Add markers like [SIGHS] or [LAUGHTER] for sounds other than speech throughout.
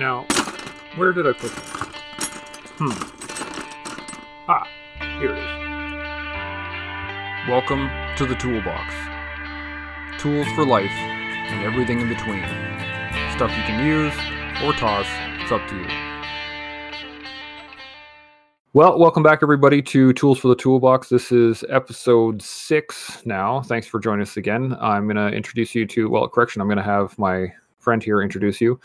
Now, where did I put it? Hmm. Ah, here it is. Welcome to the Toolbox. Tools for life and everything in between. Stuff you can use or toss, it's up to you. Well, welcome back, everybody, to Tools for the Toolbox. This is episode six now. Thanks for joining us again. I'm going to introduce you to, well, correction, I'm going to have my friend here introduce you,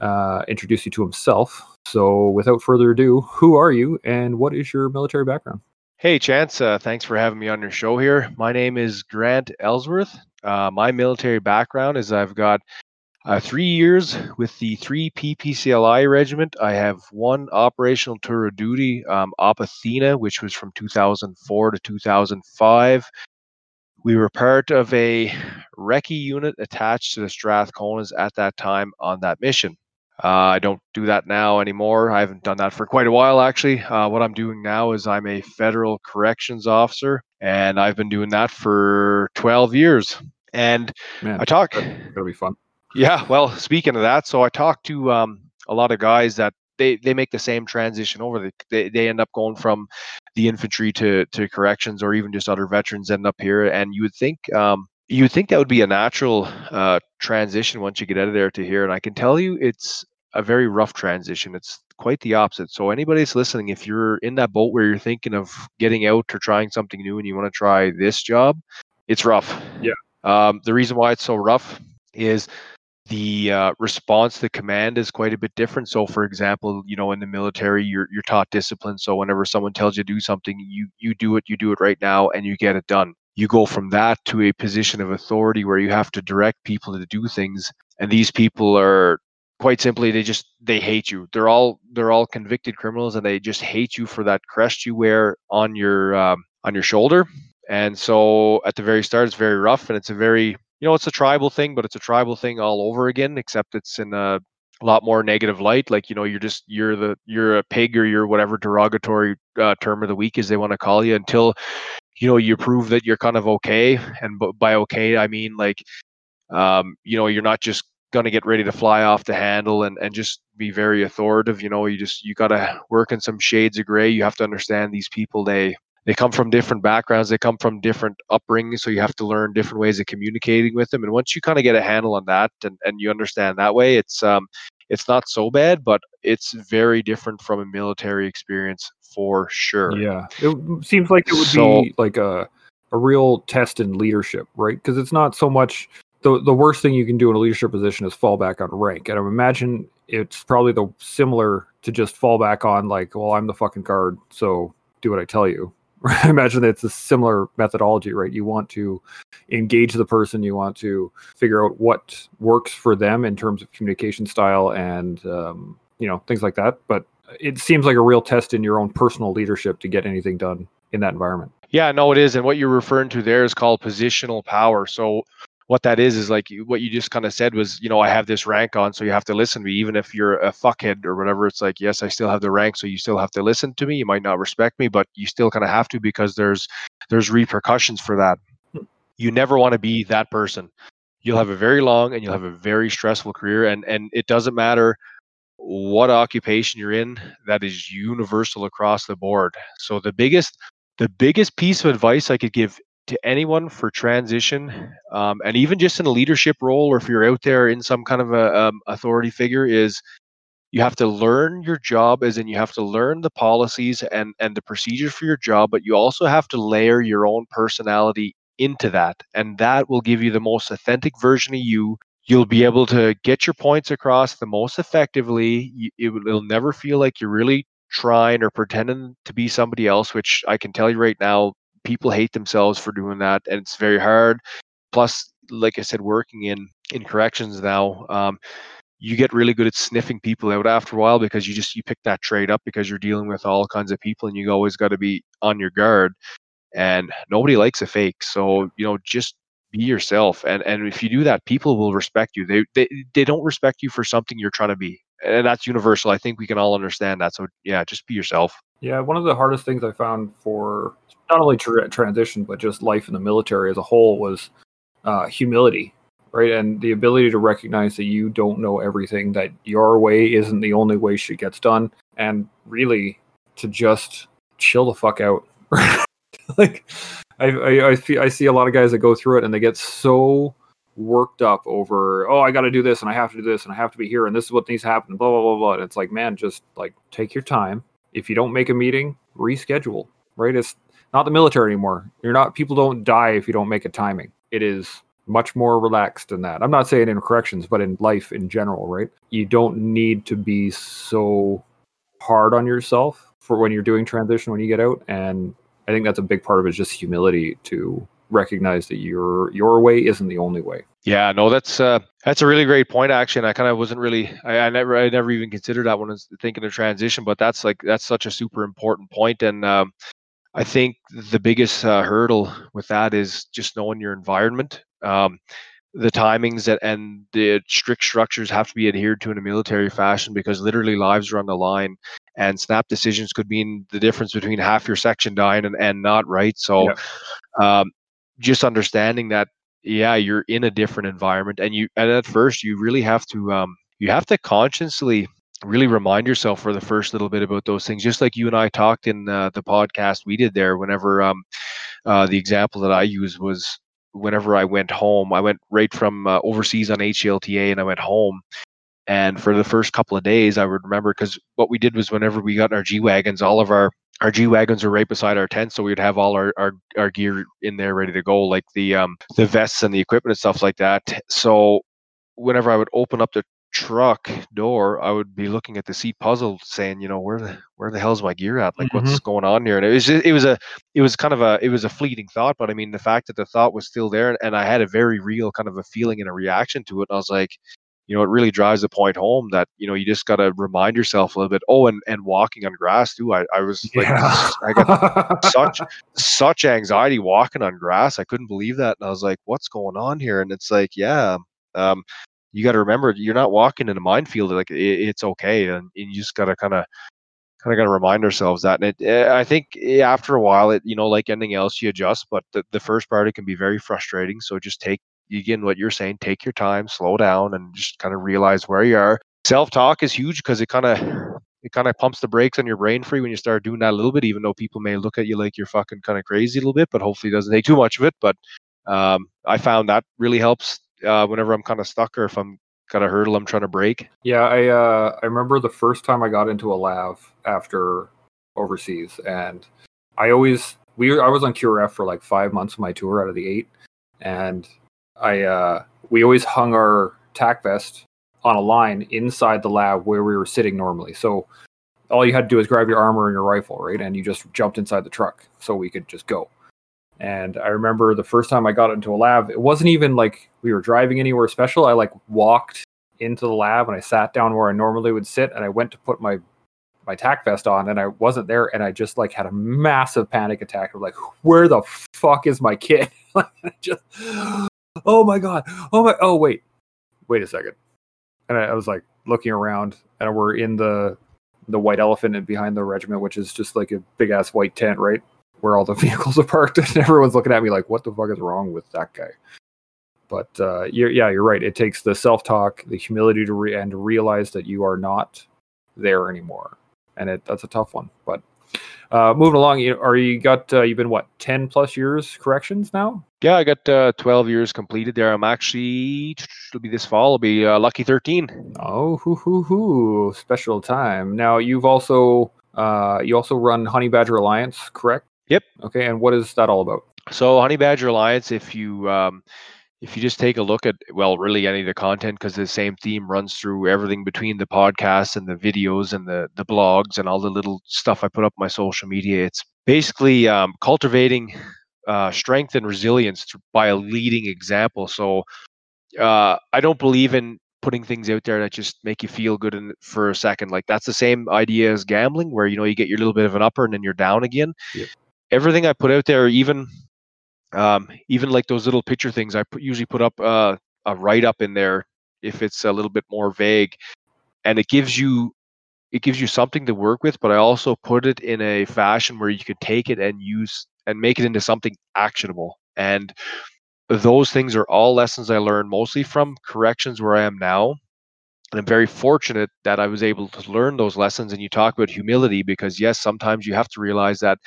uh, introduce you to himself. So, without further ado, who are you and what is your military background? Hey, Chance. Uh, thanks for having me on your show here. My name is Grant Ellsworth. Uh, my military background is I've got uh, three years with the 3 PPCLI regiment. I have one operational tour of duty, um, Op Athena, which was from 2004 to 2005. We were part of a recce unit attached to the Strathconas at that time on that mission. Uh, I don't do that now anymore. I haven't done that for quite a while, actually. Uh, what I'm doing now is I'm a federal corrections officer, and I've been doing that for 12 years. And Man, I talk. That'll be fun. Yeah, well, speaking of that, so I talked to um, a lot of guys that they, they make the same transition over. They, they they end up going from the infantry to to corrections, or even just other veterans end up here. And you would think um, you would think that would be a natural uh, transition once you get out of there to here. And I can tell you, it's a very rough transition. It's quite the opposite. So anybody that's listening, if you're in that boat where you're thinking of getting out or trying something new, and you want to try this job, it's rough. Yeah. Um, the reason why it's so rough is the uh, response to command is quite a bit different. So, for example, you know, in the military, you're you're taught discipline. So, whenever someone tells you to do something, you you do it, you do it right now, and you get it done. You go from that to a position of authority where you have to direct people to do things, and these people are quite simply they just they hate you. They're all they're all convicted criminals, and they just hate you for that crest you wear on your um, on your shoulder. And so, at the very start, it's very rough, and it's a very you know, it's a tribal thing, but it's a tribal thing all over again, except it's in a, a lot more negative light. Like, you know, you're just you're the you're a pig or you're whatever derogatory uh, term of the week is they want to call you until you know you prove that you're kind of okay. And by okay, I mean like, um, you know, you're not just gonna get ready to fly off the handle and and just be very authoritative. You know, you just you gotta work in some shades of gray. You have to understand these people. They they come from different backgrounds they come from different upbringings so you have to learn different ways of communicating with them and once you kind of get a handle on that and, and you understand that way it's um it's not so bad but it's very different from a military experience for sure Yeah, it seems like it would So- be like a a real test in leadership, right? Because it's not so much the the worst thing you can do in a leadership position is fall back on rank, and I imagine it's probably the similar to just fall back on like, well, I'm the fucking guard, so do what I tell you. [LAUGHS] I imagine that it's a similar methodology, right? You want to engage the person, you want to figure out what works for them in terms of communication style and um, you know things like that. But it seems like a real test in your own personal leadership to get anything done in that environment. Yeah, no, it is. And what you're referring to there is called positional power. So what that is is like what you just kind of said was, you know, I have this rank on, so you have to listen to me, even if you're a fuckhead or whatever. It's like, yes, I still have the rank, so you still have to listen to me. You might not respect me, but you still kind of have to because there's there's repercussions for that. Hmm. You never want to be that person. You'll have a very long and you'll have a very stressful career, and and it doesn't matter what occupation you're in. That is universal across the board. So the biggest the biggest piece of advice I could give to anyone for transition, um, and even just in a leadership role, or if you're out there in some kind of a um, authority figure, is you have to learn your job, as in you have to learn the policies and and the procedures for your job, but you also have to layer your own personality into that, and that will give you the most authentic version of you. You'll be able to get your points across the most effectively. You, it, will- it'll never feel like you're really trying or pretending to be somebody else, which I can tell you right now, people hate themselves for doing that, and it's very hard. Plus, like I said, working in in corrections now, um, you get really good at sniffing people out after a while because you just you pick that trade up because you're dealing with all kinds of people, and you always got to be on your guard. And nobody likes a fake, so you know just be yourself and and if you do that people will respect you they they, they don't respect you for something you're trying to be and that's universal i think we can all understand that so yeah just be yourself Yeah, one of the hardest things I found for not only tra- transition but just life in the military as a whole was uh, humility. right? And the ability to recognize that you don't know everything, that your way isn't the only way shit gets done, and really to just chill the fuck out. [LAUGHS] like, I, I, I, see, I see a lot of guys that go through it and they get so worked up over, oh, I got to do this and I have to do this and I have to be here and this is what needs to happen, blah, blah, blah, blah. And it's like, man, just like take your time. If you don't make a meeting, reschedule, right? It's not the military anymore. You're not, people don't die if you don't make a timing. It is much more relaxed than that. I'm not saying in corrections, but in life in general, right? You don't need to be so hard on yourself for when you're doing transition when you get out. And I think that's a big part of it is just humility to recognize that your your way isn't the only way. Yeah, no, that's uh, that's a really great point. Actually, and I kind of wasn't really, I, I, never, I never even considered that when I was thinking of transition. But that's like that's such a super important point, and um, I think the biggest uh, hurdle with that is just knowing your environment. Um, the timings and, and the strict structures have to be adhered to in a military fashion because literally lives are on the line and snap decisions could mean the difference between half your section dying and, and not right so yeah. um, just understanding that yeah you're in a different environment and you and at first you really have to um, you have to consciously really remind yourself for the first little bit about those things just like you and i talked in uh, the podcast we did there whenever um, uh, the example that i used was whenever I went home, I went right from uh, overseas on HLTA and I went home. And for the first couple of days, I would remember because what we did was whenever we got in our G wagons, all of our our G wagons were right beside our tent, so we'd have all our, our, our gear in there ready to go, like the um the vests and the equipment and stuff like that. So whenever I would open up the truck door, I would be looking at the seat puzzled, saying, you know, where the where the hell's my gear at? Like, mm-hmm. what's going on here? And it was just, it was a it was kind of a it was a fleeting thought, but I mean, the fact that the thought was still there, and, and I had a very real kind of a feeling and a reaction to it. And I was like, you know, it really drives the point home that you know you just got to remind yourself a little bit. Oh, and and walking on grass too. I I was like, yeah. I got such such anxiety walking on grass. I couldn't believe that, and I was like, what's going on here? And it's like, yeah. Um, you got to remember you're not walking in a minefield. Like it, it's okay, and, and you just got to kind of kind of got to remind ourselves that. And it, eh, I think eh, after a while, it you know, like anything else, you adjust. But the, the first part it can be very frustrating. So just take again what you're saying. Take your time, slow down, and just kind of realize where you are. Self talk is huge because it kind of it kind of pumps the brakes on your brain free when you start doing that a little bit. Even though people may look at you like you're fucking kind of crazy a little bit, but hopefully it doesn't take too much of it. But um, I found that really helps uh, whenever I'm kind of stuck or if I'm got a hurdle I'm trying to break. Yeah, I uh, I remember the first time I got into a lav after overseas, and I always we I was on QRF for like five months of my tour out of the eight, and I uh, we always hung our tac vest on a line inside the lav where we were sitting normally. So all you had to do is grab your armor and your rifle, right? And you just jumped inside the truck so we could just go. And I remember the first time I got into a lav, it wasn't even like we were driving anywhere special. I like walked into the lav and I sat down where I normally would sit and I went to put my my tac vest on and I wasn't there and I just like had a massive panic attack of like where the fuck is my kid? [LAUGHS] just oh my god. Oh my oh wait. Wait a second. And I, I was like looking around and we're in the the white elephant and behind the regiment, which is just like a big ass white tent, right? where all the [LAUGHS] vehicles are parked, and everyone's looking at me like, "What the fuck is wrong with that guy?" But uh, you're, yeah, you're right. It takes the self-talk, the humility to re- and to realize that you are not there anymore, and it that's a tough one. But uh, moving along, you are you got uh, you've been what ten plus years corrections now? Yeah, I got uh, twelve years completed there. I'm actually it'll be this fall. I'll be uh, lucky thirteen. Oh, hoo hoo hoo! Special time. Now you've also uh, you also run Honey Badger Alliance, correct? Yep. Okay, and what is that all about? So Honey Badger Alliance, if you um, if you just take a look at well, really any of the content, because the same theme runs through everything between the podcasts and the videos and the the blogs and all the little stuff I put up on my social media. It's basically um, cultivating uh, strength and resilience by a leading example. So uh, I don't believe in putting things out there that just make you feel good in, for a second. Like that's the same idea as gambling, where you know you get your little bit of an upper and then you're down again. Everything I put out there, even um, even like those little picture things, I put, usually put up uh, a write up in there if it's a little bit more vague, and it gives you it gives you something to work with. But I also put it in a fashion where you could take it and use and make it into something actionable. And those things are all lessons I learned mostly from corrections where I am now. And I'm very fortunate that I was able to learn those lessons. And you talk about humility because, yes, sometimes you have to realize that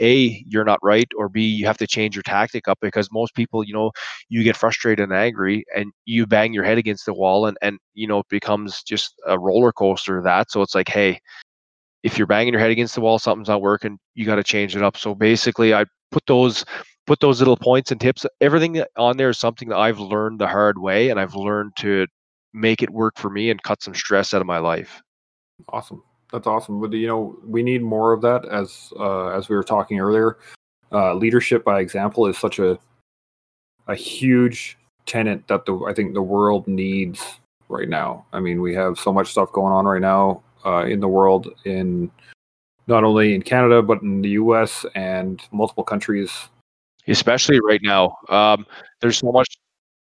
a you're not right or b you have to change your tactic up because most people you know you get frustrated and angry and you bang your head against the wall and and you know it becomes just a roller coaster of that. So it's like hey if you're banging your head against the wall something's not working you got to change it up. So basically i put those put those little points and tips everything on there is something that i've learned the hard way and i've learned to make it work for me and cut some stress out of my life. Awesome that's awesome. But you know, we need more of that as uh, as we were talking earlier. Uh, leadership by example is such a a huge tenet that the I think the world needs right now. I mean, we have so much stuff going on right now uh, in the world, in not only in Canada but in the U.S. and multiple countries. Especially right now, um, there's so much.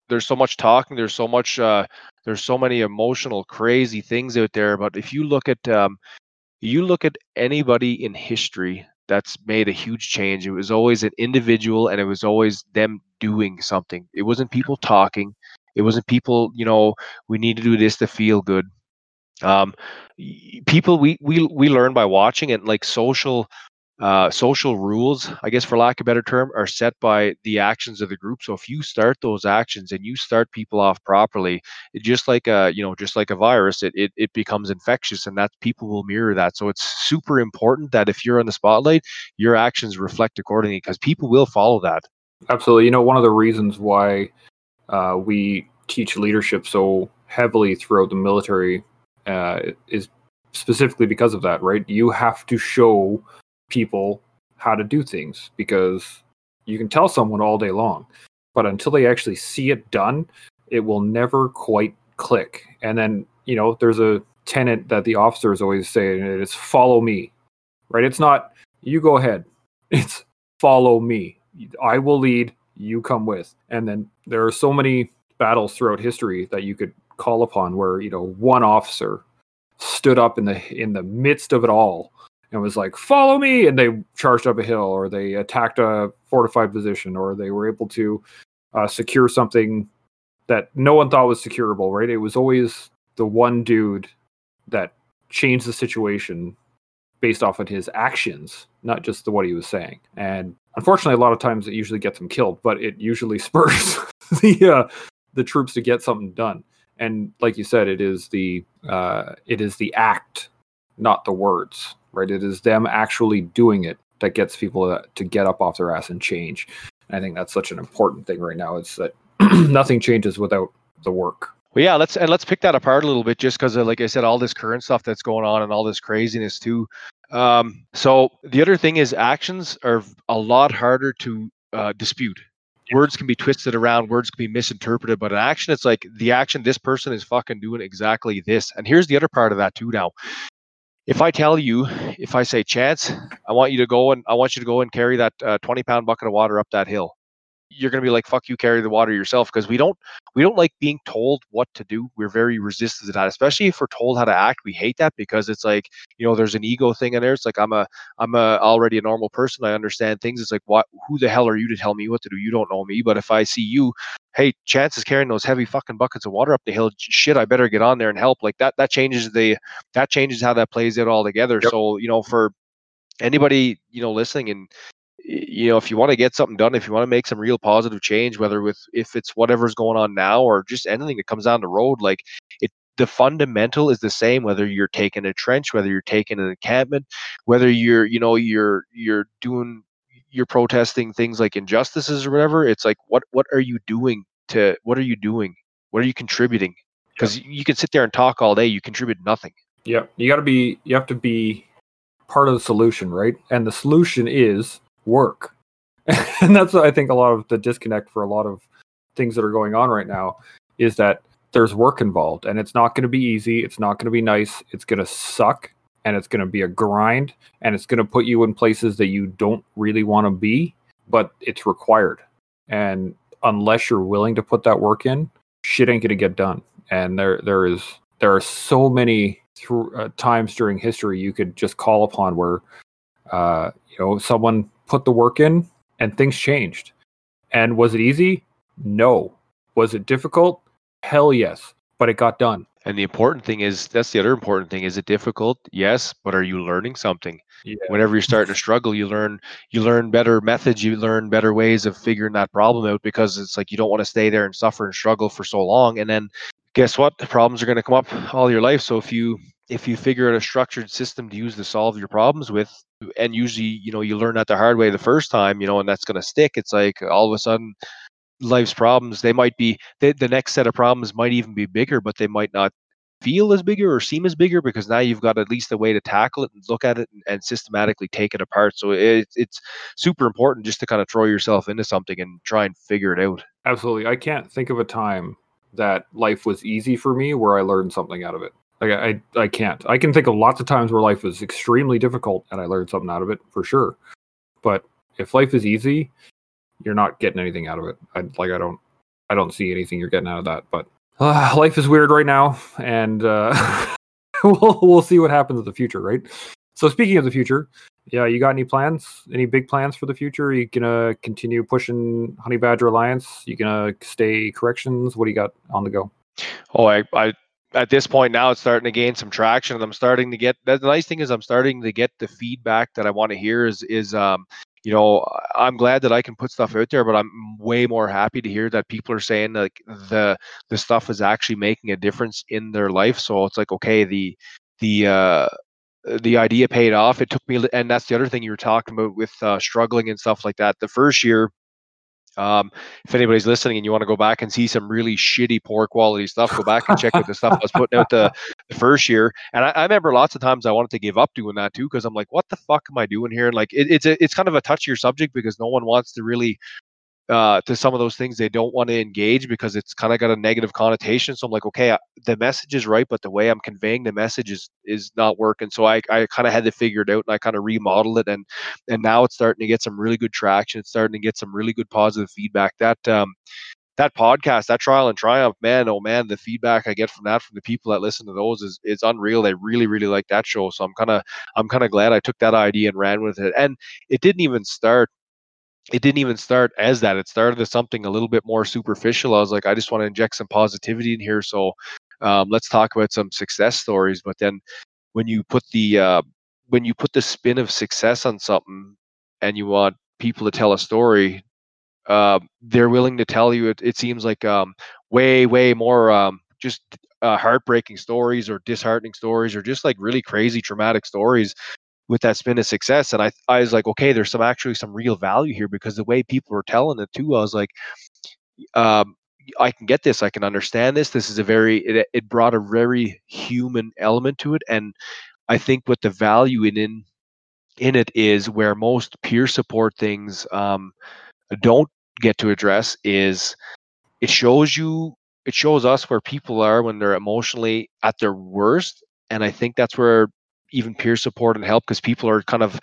There's so much talking. There's so much uh, there's so many emotional crazy things out there but if you look at um, you look at anybody in history that's made a huge change it was always an individual and it was always them doing something it wasn't people talking it wasn't people you know we need to do this to feel good um, people we we we learn by watching and like social uh, social rules, I guess, for lack of a better term, are set by the actions of the group. So if you start those actions and you start people off properly, it just like a you know just like a virus, it, it it becomes infectious, and that people will mirror that. So it's super important that if you're on the spotlight, your actions reflect accordingly because people will follow that. Absolutely. You know, one of the reasons why uh, we teach leadership so heavily throughout the military uh, is specifically because of that, right? You have to show people how to do things because you can tell someone all day long, but until they actually see it done, it will never quite click. And then, you know, there's a tenet that the officers always say, and it's follow me, right? It's not you go ahead, [LAUGHS] it's follow me. I will lead, you come with. And then there are so many battles throughout history that you could call upon where, you know, one officer stood up in the in the midst of it all and was like, "Follow me!" and they charged up a hill, or they attacked a fortified position, or they were able to uh, secure something that no one thought was securable. Right? It was always the one dude that changed the situation based off of his actions, not just the what he was saying. And unfortunately, a lot of times it usually gets him killed, but it usually [LAUGHS] spurs the uh, the troops to get something done. And like you said, it is the uh, it is the act, not the words right? It is them actually doing it that gets people to, to get up off their ass and change. And I think that's such an important thing right now. It's that [CLEARS THROAT] nothing changes without the work. Well, yeah, let's and let's pick that apart a little bit, just because, like I said, all this current stuff that's going on and all this craziness too. Um, so the other thing is actions are a lot harder to uh, dispute. Words can be twisted around, words can be misinterpreted, but an action, it's like the action this person is fucking doing exactly this. And here's the other part of that too. Now, if I tell you, if I say, Chance, I want you to go and I want you to go and carry that uh, 20 pound bucket of water up that hill you're going to be like fuck you carry the water yourself because we don't we don't like being told what to do. We're very resistant to that especially if we're told how to act we hate that because it's like you know there's an ego thing in there. It's like i'm a i'm a already a normal person. I understand things. It's like what who the hell are you to tell me what to do? You don't know me. But if i see you hey chance is carrying those heavy fucking buckets of water up the hill. Shit i better get on there and help. Like that that changes the that changes how that plays out altogether yep. so you know for anybody you know listening and you know if you want to get something done if you want to make some real positive change whether with if it's whatever's going on now or just anything that comes down the road like it the fundamental is the same whether you're taking a trench whether you're taking an encampment whether you're you know you're you're doing you're protesting things like injustices or whatever it's like what what are you doing to what are you doing? What are you contributing? Because you can sit there and talk all day you contribute nothing. Yeah you got to be you have to be part of the solution right? And the solution is work. [LAUGHS] and that's I think a lot of the disconnect for a lot of things that are going on right now is that there's work involved and it's not going to be easy, it's not going to be nice, it's going to suck and it's going to be a grind and it's going to put you in places that you don't really want to be, but it's required. And unless you're willing to put that work in, shit ain't going to get done. And there there is there are so many th- uh, times during history you could just call upon where uh, you know someone put the work in and things changed. And was it easy? No. Was it difficult? Hell yes. But it got done. And the important thing is that's the other important thing. Is it difficult? Yes, but are you learning something? Yeah. Whenever you're starting to struggle, you learn you learn better methods, you learn better ways of figuring that problem out because it's like you don't want to stay there and suffer and struggle for so long. And then guess what? The problems are going to come up all your life. So if you if you figure out a structured system to use to solve your problems with, and usually, you know, you learn that the hard way the first time, you know, and that's going to stick. It's like all of a sudden life's problems they might be they, the next set of problems might even be bigger but they might not feel as bigger or seem as bigger because now you've got at least a way to tackle it and look at it and, and systematically take it apart so it, it's super important just to kind of throw yourself into something and try and figure it out Absolutely. I can't think of a time that life was easy for me where I learned something out of it. Like I, I can't. I can think of lots of times where life was extremely difficult and I learned something out of it for sure. But if life is easy, you're not getting anything out of it. I like I don't I don't see anything you're getting out of that. But uh, life is weird right now, and uh, [LAUGHS] we'll we'll see what happens in the future, right? So speaking of the future, yeah, you got any plans? Any big plans for the future? Are you gonna continue pushing Honey Badger Alliance? You gonna stay corrections? What do you got on the go? oh i i at this point now it's starting to gain some traction and i'm starting to get the nice thing is i'm starting to get the feedback that i want to hear is is um you know i'm glad that i can put stuff out there but i'm way more happy to hear that people are saying like the the stuff is actually making a difference in their life. So it's like okay the the uh the idea paid off. It took me and that's the other thing you were talking about with uh, struggling and stuff like that. The first year um, if anybody's listening and you want to go back and see some really shitty, poor quality stuff, go back and check out the stuff I was putting out the, the first year. And I, I, remember lots of times I wanted to give up doing that too, because I'm like, what the fuck am I doing here? And like, it, it's a, it's kind of a touchier subject because no one wants to really uh, to some of those things they don't want to engage because it's kind of got a negative connotation. So I'm like, okay, I, the message is right, but the way I'm conveying the message is is not working. So I, I kind of had to figure it out and I kind of remodeled it and and now it's starting to get some really good traction. It's starting to get some really good positive feedback. That um that podcast, that trial and triumph, man, oh man, the feedback I get from that from the people that listen to those is is unreal. They really, really like that show. So I'm kind of I'm kind of glad I took that idea and ran with it. And it didn't even start it didn't even start as that. It started as something a little bit more superficial. I was like, I just want to inject some positivity in here. So um, let's talk about some success stories. But then when you put the uh, when you put the spin of success on something and you want people to tell a story, uh, they're willing to tell you. It, it seems like um, way way more um, just uh, heartbreaking stories or disheartening stories or just like really crazy traumatic stories with that spin of success. And I, I was like, okay, there's some actually some real value here because the way people were telling it too, I was like, um, I can get this. I can understand this. This is a very, it, it brought a very human element to it. And I think what the value in, in, in it is where most peer support things um, don't get to address is it shows you it shows us where people are when they're emotionally at their worst and i think that's where even peer support and help because people are kind of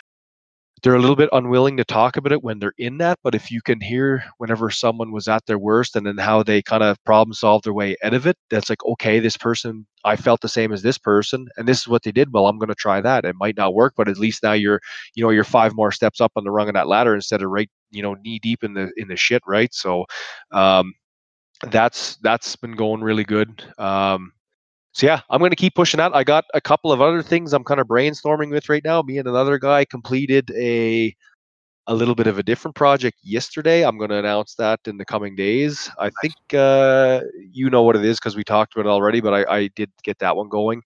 they're a little bit unwilling to talk about it when they're in that but if you can hear whenever someone was at their worst and then how they kind of problem solve their way out of it that's like okay this person i felt the same as this person and this is what they did well i'm going to try that it might not work but at least now you're you know you're five more steps up on the rung of that ladder instead of right you know knee deep in the in the shit right? So um that's that's been going really good um so yeah, I'm going to keep pushing that. I got a couple of other things I'm kind of brainstorming with right now. Me and another guy completed a a little bit of a different project yesterday. I'm going to announce that in the coming days. I think uh, you know what it is because we talked about it already, but I, I did get that one going.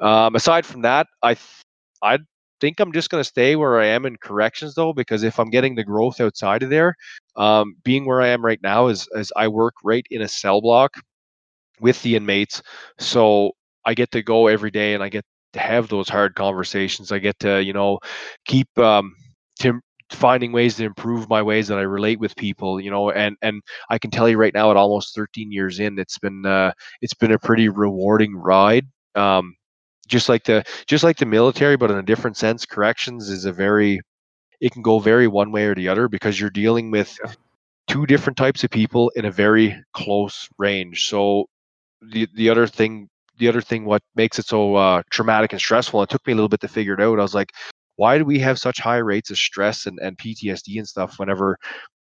Um, aside from that, I th- I think I'm just going to stay where I am in corrections though, because if I'm getting the growth outside of there, um, being where I am right now is as I work right in a cell block with the inmates. So I get to go every day and I get to have those hard conversations. I get to, you know, keep um, to finding ways to improve my ways that I relate with people, you know, and and I can tell you right now at almost 13 years in, it's been uh, it's been a pretty rewarding ride. Um, just like the just like the military, but in a different sense, corrections is a very it can go very one way or the other because you're dealing with yeah. two different types of people in a very close range. So the the other thing the other thing what makes it so uh, traumatic and stressful and it took me a little bit to figure it out i was like why do we have such high rates of stress and, and ptsd and stuff whenever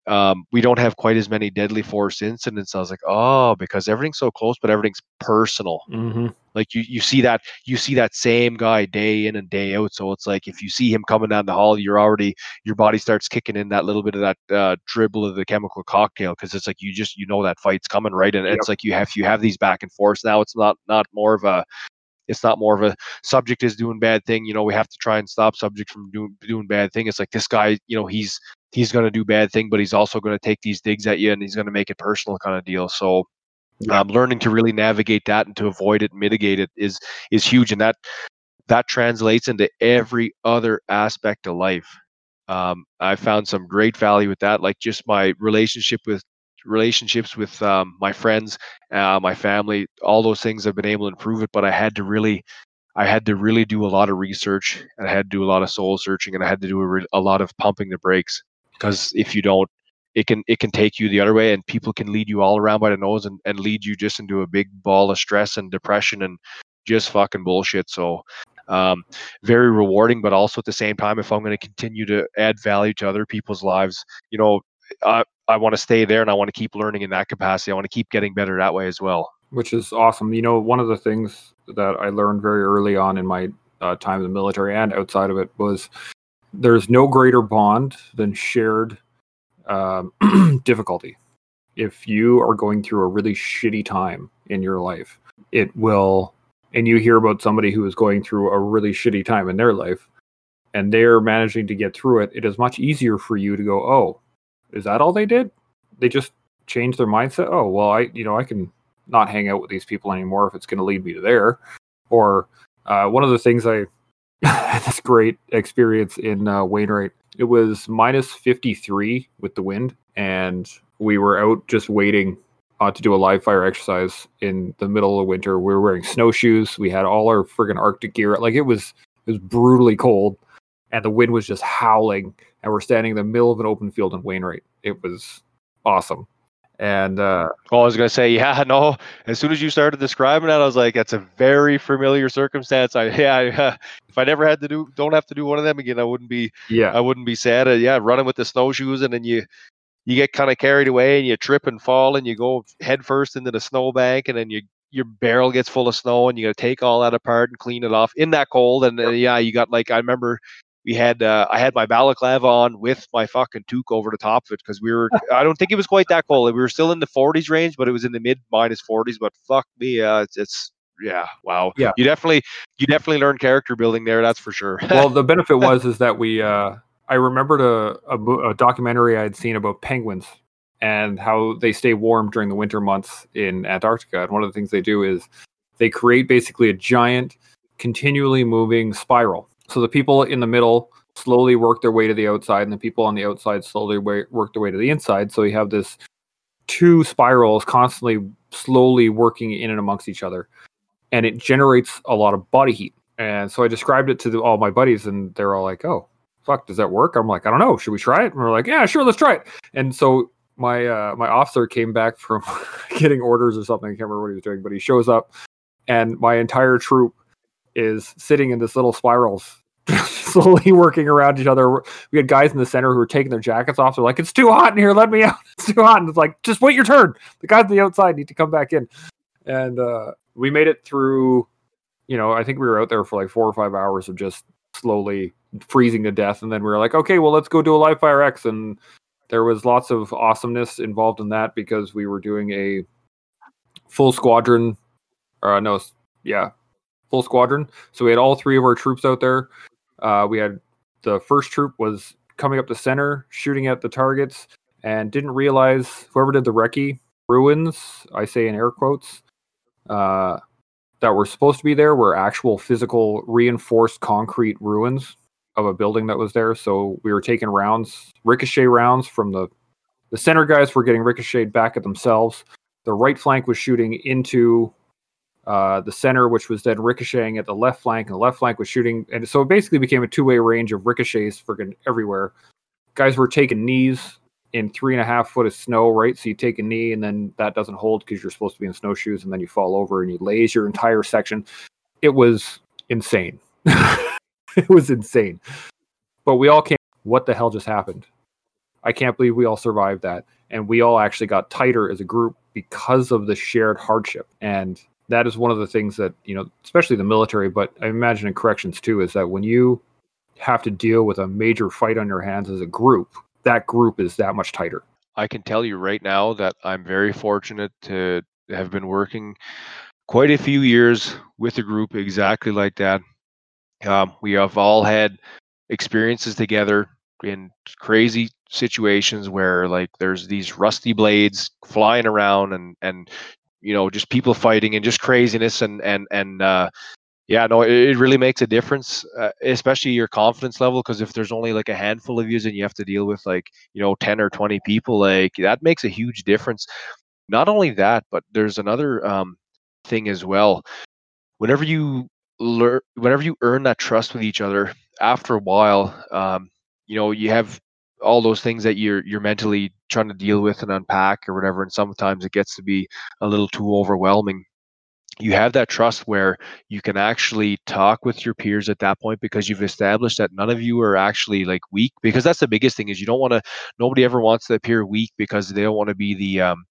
um, we don't have quite as many deadly force incidents. I was like, oh, because everything's so close, but everything's personal. Mm-hmm. Like you, you see that you see that same guy day in and day out. So it's like if you see him coming down the hall, you're already your body starts kicking in that little bit of that uh, dribble of the chemical cocktail because it's like you just you know that fight's coming right, and yep. it's like you have you have these back and forths. Now it's not not more of a it's not more of a subject is doing bad thing. You know, we have to try and stop subject from doing doing bad thing. It's like this guy, you know, he's he's going to do bad thing, but he's also going to take these digs at you and he's going to make it personal kind of deal. So um, learning to really navigate that and to avoid it, mitigate it is is huge, and that that translates into every other aspect of life. Um, I found some great value with that, like just my relationship with relationships with um, my friends, uh, my family, all those things. I've been able to improve it, but I had to really I had to really do a lot of research and I had to do a lot of soul searching and I had to do a, re- a lot of pumping the brakes because if you don't it can it can take you the other way and people can lead you all around by the nose and, and lead you just into a big ball of stress and depression and just fucking bullshit so um, very rewarding but also at the same time if i'm going to continue to add value to other people's lives you know i, I want to stay there and i want to keep learning in that capacity. I want to keep getting better that way as well. Which is awesome. You know one of the things that i learned very early on in my uh, time in the military and outside of it was there's no greater bond than shared um, [CLEARS THROAT] difficulty. If you are going through a really shitty time in your life, it will, and you hear about somebody who is going through a really shitty time in their life, and they're managing to get through it, it is much easier for you to go, oh, is that all they did? They just changed their mindset. Oh, well, I, you know, I can not hang out with these people anymore if it's going to lead me to there. Or uh, one of the things I had [LAUGHS] this great experience in uh, Wainwright. It was minus 53 with the wind, and we were out just waiting uh, to do a live fire exercise in the middle of winter. We were wearing snowshoes. We had all our friggin' Arctic gear. Like it was, it was brutally cold, and the wind was just howling. And we're standing in the middle of an open field in Wainwright. It was awesome. And uh, well, I was gonna say, [LAUGHS] yeah, no. As soon as you started describing that, I was like, that's a very familiar circumstance. I [LAUGHS] yeah, uh, if I never had to do, don't have to do one of them again, I wouldn't be, yeah, I wouldn't be sad. Uh, yeah, running with the snowshoes, and then you you get kind of carried away, and you trip and fall, and you go head first into the snowbank, and then you your barrel gets full of snow, and you got to take all that apart and clean it off in that cold. And uh, yeah, you got like I remember we had uh, I had my balaclava on with my fucking toque over the top of it because we were [LAUGHS] I don't think it was quite that cold. We were still in the 40s range, but it was in the mid minus 40s. But fuck me, uh, it's, it's yeah, wow. Yeah, you definitely you definitely learned character building there. That's for sure. well, the [LAUGHS] benefit was is that we uh, I remembered a, a, a documentary I had seen about penguins and how they stay warm during the winter months in Antarctica. And one of the things they do is they create basically a giant, continually moving spiral so the people in the middle slowly work their way to the outside, and the people on the outside slowly work their way to the inside. So you have this two spirals constantly, slowly working in and amongst each other, and it generates a lot of body heat. And so I described it to the, all my buddies, and they're all like, "Oh, fuck, does that work?" I'm like, "I don't know. Should we try it?" And we're like, "Yeah, sure, let's try it." And so my uh, my officer came back from [LAUGHS] getting orders or something. I can't remember what he was doing, but he shows up, and my entire troop is sitting in this little spirals [LAUGHS] slowly working around each other. We had guys in the center who were taking their jackets off. They're like, "It's too hot in here. Let me out. [LAUGHS] It's too hot." And it's like, "Just wait your turn. The guys on the outside need to come back in." And uh, we made it through. You know, I think we were out there for like four or five hours of just slowly freezing to death, and then we were like, "Okay, well, let's go do a live fire X." And there was lots of awesomeness involved in that because we were doing a full squadron. Uh, no, yeah, full squadron. So we had all three of our troops out there. Uh, we had the first troop was coming up the center, shooting at the targets, and didn't realize whoever did the recce ruins, I say in air quotes, uh, that were supposed to be there were actual physical reinforced concrete ruins of a building that was there. So we were taking rounds, ricochet rounds from the the center guys were getting ricocheted back at themselves. The right flank was shooting into uh, the center, which was then ricocheting at the left flank, and the left flank was shooting, and so it basically became a two-way range of ricochets freaking everywhere. Guys were taking knees in three and a half foot of snow, right? So you take a knee, and then that doesn't hold because you're supposed to be in snowshoes, and then you fall over and you laze your entire section. It was insane. [LAUGHS] it was insane. But we all came. What the hell just happened? I can't believe we all survived that. And we all actually got tighter as a group because of the shared hardship. And that is one of the things that, you know, especially the military, but I imagine in corrections too, is that when you have to deal with a major fight on your hands as a group, that group is that much tighter. I can tell you right now that I'm very fortunate to have been working quite a few years with a group exactly like that. Um, we have all had experiences together in crazy situations where like there's these rusty blades flying around and and you know just people fighting and just craziness and and and uh yeah no it, it really makes a difference uh, especially your confidence level because if there's only like a handful of you and you have to deal with like you know 10 or 20 people like that makes a huge difference. Not only that but there's another um thing as well. Whenever you learn whenever you earn that trust with each other after a while um you know you have all those things that you're you're mentally trying to deal with and unpack or whatever and sometimes it gets to be a little too overwhelming. You have that trust where you can actually talk with your peers at that point because you've established that none of you are actually like weak because that's the biggest thing is you don't want to nobody ever wants to appear weak because they don't want to be the um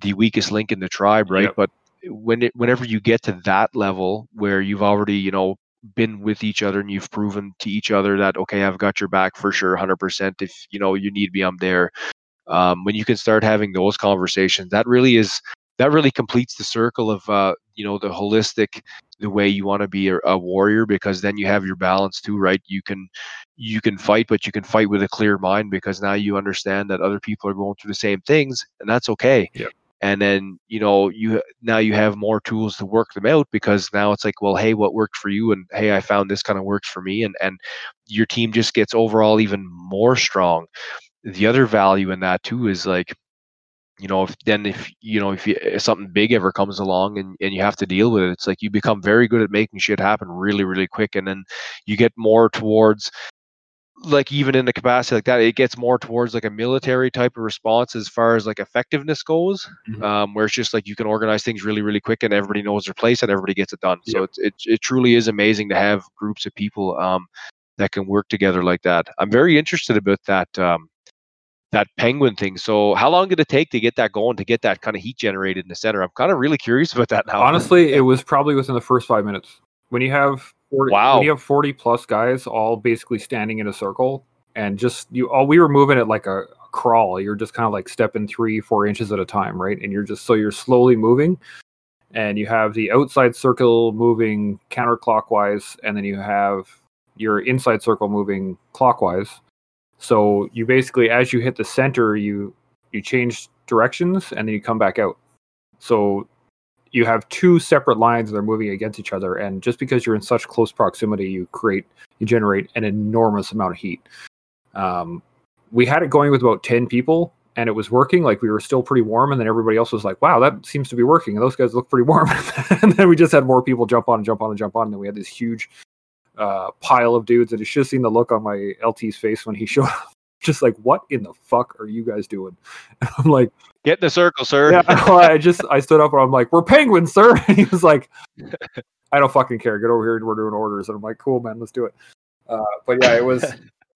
the weakest link in the tribe right? Yep. but when it whenever you get to that level where you've already you know been with each other and you've proven to each other that okay i've got your back for sure 100% if you know you need me i'm there um, when you can start having those conversations that really is that really completes the circle of uh, you know the holistic the way you want to be a, a, warrior because then you have your balance too right? You can you can fight but you can fight with a clear mind because now you understand that other people are going through the same things and that's okay. Yeah. And then you know you now you have more tools to work them out because now it's like well hey what worked for you? And hey i found this kind of works for me. And and your team just gets overall even more strong the other value in that too is like you know if then if you know if, you, if something big ever comes along and, and you have to deal with it it's like you become very good at making shit happen really really quick and then you get more towards like even in the capacity like that, it gets more towards like a military type of response as far as like effectiveness goes, mm-hmm. um, where it's just like you can organize things really, really quick and everybody knows their place and everybody gets it done. Yep. So it, it, it truly is amazing to have groups of people um, that can work together like that. I'm very interested about that um, that penguin thing. So how long did it take to get that going to get that kind of heat generated in the center? I'm kind of really curious about that now. Honestly, it was probably within the first five minutes. When you have 40, wow. When you have 40 plus guys all basically standing in a circle and just you all we were moving it like a, a crawl. You're just kind of like stepping three, four inches at a time, right? And you're just so you're slowly moving and you have the outside circle moving counterclockwise, and then you have your inside circle moving clockwise. So you basically, as you hit the center, you you change directions and then you come back out. So you have two separate lines that are moving against each other and just because you're in such close proximity you create you generate an enormous amount of heat um, we had it going with about 10 people and it was working like we were still pretty warm and then everybody else was like wow that seems to be working and those guys look pretty warm [LAUGHS] and then we just had more people jump on and jump on and jump on and then we had this huge uh, pile of dudes and should have seen the look on my lt's face when he [LAUGHS] showed up just like, what in the fuck are you guys doing? [LAUGHS] And I'm like, get in the circle, sir. Yeah, I just I [LAUGHS] stood up and I'm like, we're penguins, sir. And he was like, I don't fucking care. Get over here. We're doing orders. And I'm like, cool, man, let's do it. Uh, but yeah, it was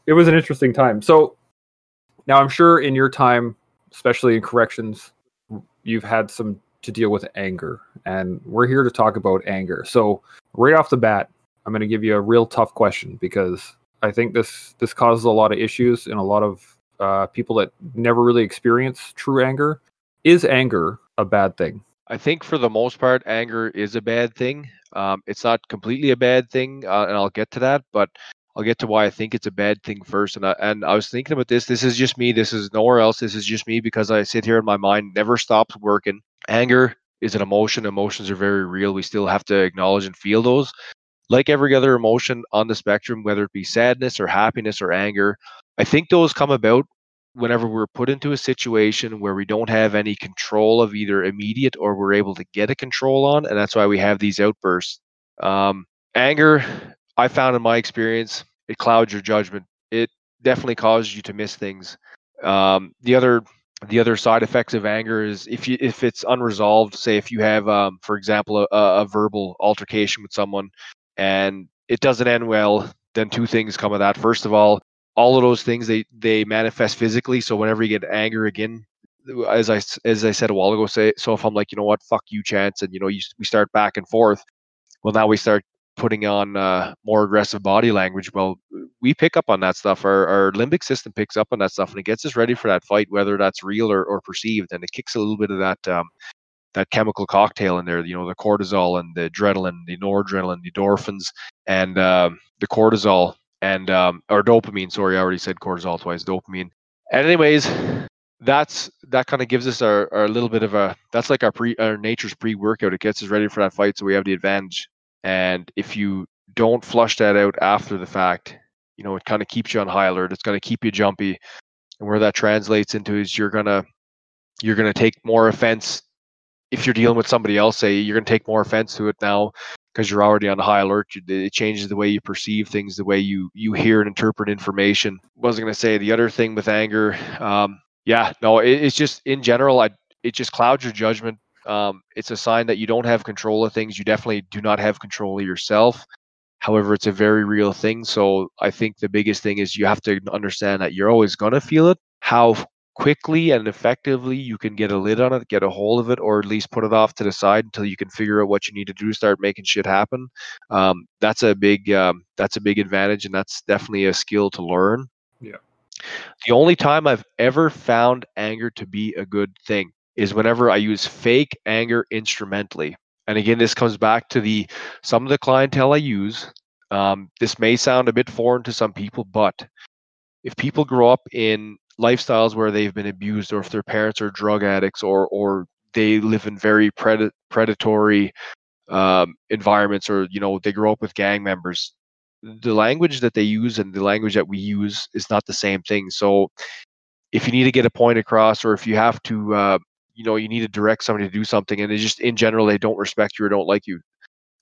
it was an interesting time. So now I'm sure in your time, especially in corrections, you've had some to deal with anger, and we're here to talk about anger. So right off the bat, I'm going to give you a real tough question because I think this this causes a lot of issues in a lot of uh, people that never really experience true anger. Is anger a bad thing? I think for the most part, anger is a bad thing. Um, it's not completely a bad thing, uh, and I'll get to that. But I'll get to why I think it's a bad thing first. And I, and I was thinking about this. This is just me. This is nowhere else. This is just me because I sit here in my mind never stops working. Anger is an emotion. Emotions are very real. We still have to acknowledge and feel those like every other emotion on the spectrum, whether it be sadness or happiness or anger, I think those come about whenever we're put into a situation where we don't have any control of either immediate or we're able to get a control on. And that's why we have these outbursts. Um, anger, I found in my experience, it clouds your judgment. It definitely causes you to miss things. Um, the other the other side effects of anger is if you if it's unresolved say if you have um, for example a, a verbal altercation with someone and it doesn't end well, then two things come of that. First of all, all of those things they they manifest physically. So whenever you get anger again, as I as I said a while ago, say so if I'm like you know what, fuck you, chance, and you know you, we start back and forth. Well, now we start putting on uh, more aggressive body language. Well, we pick up on that stuff. Our, our limbic system picks up on that stuff, and it gets us ready for that fight, whether that's real or, or perceived. And it kicks a little bit of that um, that chemical cocktail in there. You know, the cortisol and the adrenaline, the noradrenaline, the endorphins, and um, the cortisol and um, or dopamine. Sorry, I already said cortisol twice. Dopamine. And anyways, that's that kind of gives us our, our little bit of a that's like our pre our nature's pre workout. It gets us ready for that fight, so we have the advantage. And if you don't flush that out after the fact, you know, it kind of keeps you on high alert. It's going to keep you jumpy. And where that translates into is you're gonna you're gonna take more offense if you're dealing with somebody else. Say you're gonna take more offense to it now because you're already on high alert. It changes the way you perceive things, the way you you hear and interpret information. Wasn't gonna say the other thing with anger. Um, yeah, no, it, it's just in general, I it just clouds your judgment. Um, it's a sign that you don't have control of things. You definitely do not have control of yourself. However, it's a very real thing. So I think the biggest thing is you have to understand that you're always going to feel it. How quickly and effectively you can get a lid on it, get a hold of it, or at least put it off to the side until you can figure out what you need to do, to start making shit happen. Um, that's a big um, that's a big advantage, and that's definitely a skill to learn. Yeah. The only time I've ever found anger to be a good thing is whenever I use fake anger instrumentally and again this comes back to the some of the clientele i use um, this may sound a bit foreign to some people but if people grow up in lifestyles where they've been abused or if their parents are drug addicts or or they live in very pred- predatory um, environments or you know they grow up with gang members the language that they use and the language that we use is not the same thing. So if you need to get a point across or if you have to uh, you know you need to direct somebody to do something and they just in general they don't respect you or don't like you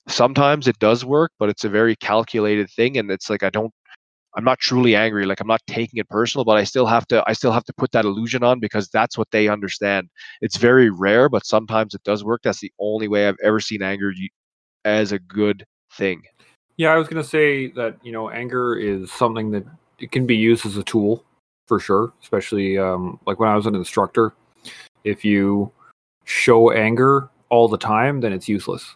sometimes it does work but it's a very calculated thing and it's like i don't i'm not truly angry like i'm not taking it personal but i still have to i still have to put that illusion on because that's what they understand. It's very rare but sometimes it does work. That's the only way i've ever seen anger as a good thing. Yeah i was going to say that you know anger is something that it can be used as a tool for sure especially um, like when i was an instructor if you show anger all the time, then it's useless.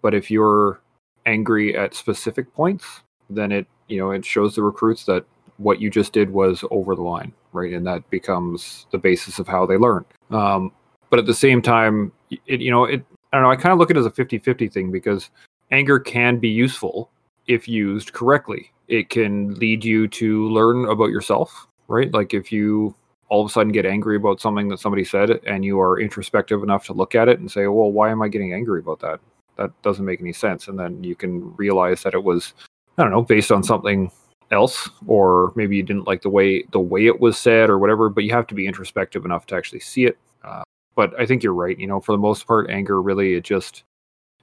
But if you're angry at specific points, then it you know it shows the recruits that what you just did was over the line, right? And that becomes the basis of how they learn. Um, but at the same time, it you know it I don't know. I kind of look at it as a 50-50 thing because anger can be useful if used correctly. It can lead you to learn about yourself, right? Like if you all of a sudden get angry about something that somebody said and you are introspective enough to look at it and say, well, why am I getting angry about that? That doesn't make any sense. And then you can realize that it was, I don't know, based on something else, or maybe you didn't like the way the way it was said or whatever. But you have to be introspective enough to actually see it. Uh, but I think you're right. You know, for the most part, anger really it just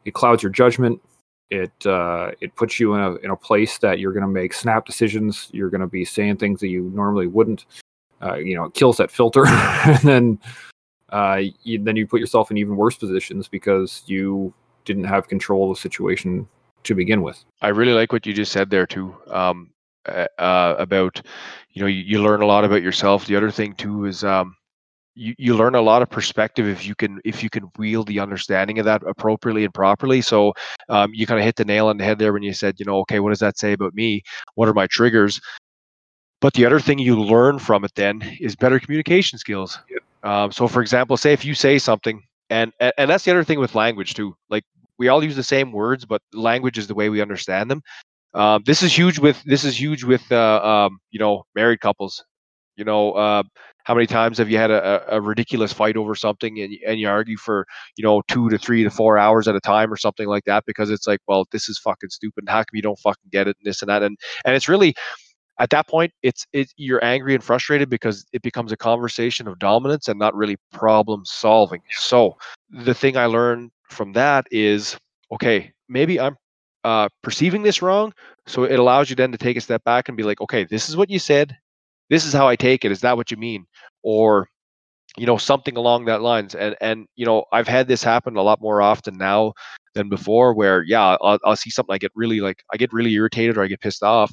it clouds your judgment. It uh, it puts you in a in a place that you're going to make snap decisions. You're going to be saying things that you normally wouldn't uh, you know, it kills that filter, [LAUGHS] and then uh, you, then you put yourself in even worse positions because you didn't have control of the situation to begin with. I really like what you just said there too. Um, uh, about you know you, you, learn a lot about yourself. The other thing too is um, you, you learn a lot of perspective if you can if you can wield the understanding of that appropriately and properly. So um, you kind of hit the nail on the head there when you said you know okay what does that say about me? What are my triggers? But the other thing you learn from it then is better communication skills. Yep. Um, so, for example, say if you say something, and, and and that's the other thing with language too. Like we all use the same words, but language is the way we understand them. Um, this is huge with this is huge with uh, um, you know married couples. You know, uh, how many times have you had a, a, ridiculous fight over something and, and you argue for you know two to three to four hours at a time or something like that because it's like, well, this is fucking stupid. How come you don't fucking get it and this and that and and it's really at that point it's it, you're angry and frustrated because it becomes a conversation of dominance and not really problem solving. So the thing i learned from that is okay maybe i'm uh, perceiving this wrong so it allows you then to take a step back and be like okay this is what you said. This is how i take it. Is that what you mean? Or you know something along that lines. And and you know i've had this happen a lot more often now than before where yeah I'll, I'll see something i get really like i get really irritated or i get pissed off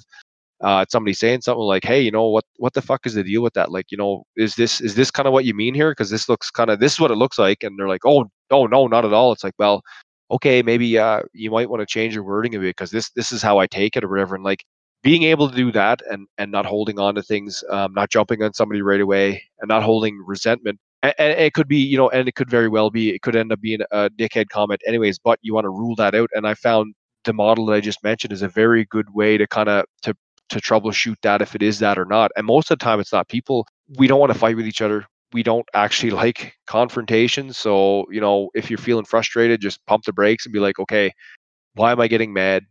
uh, somebody saying something like, "Hey, you know what? What the fuck is the deal with that? Like, you know, is this is this kind of what you mean here? Because this looks kind of this is what it looks like." And they're like, "Oh, oh no, not at all." It's like, well, okay, maybe uh, you might want to change your wording a bit because this this is how I take it or whatever. And like being able to do that and and not holding on to things, um, not jumping on somebody right away, and not holding resentment. And it could be, you know, and it could very well be, it could end up being a dickhead comment, anyways. But you want to rule that out. And I found the model that I just mentioned is a very good way to kind of to to troubleshoot that if it is that or not. And most of the time, it's not. People we don't want to fight with each other. We don't actually [LAUGHS] like confrontation. So you know, if you're feeling frustrated, just pump the brakes and be like, okay, why am I getting mad?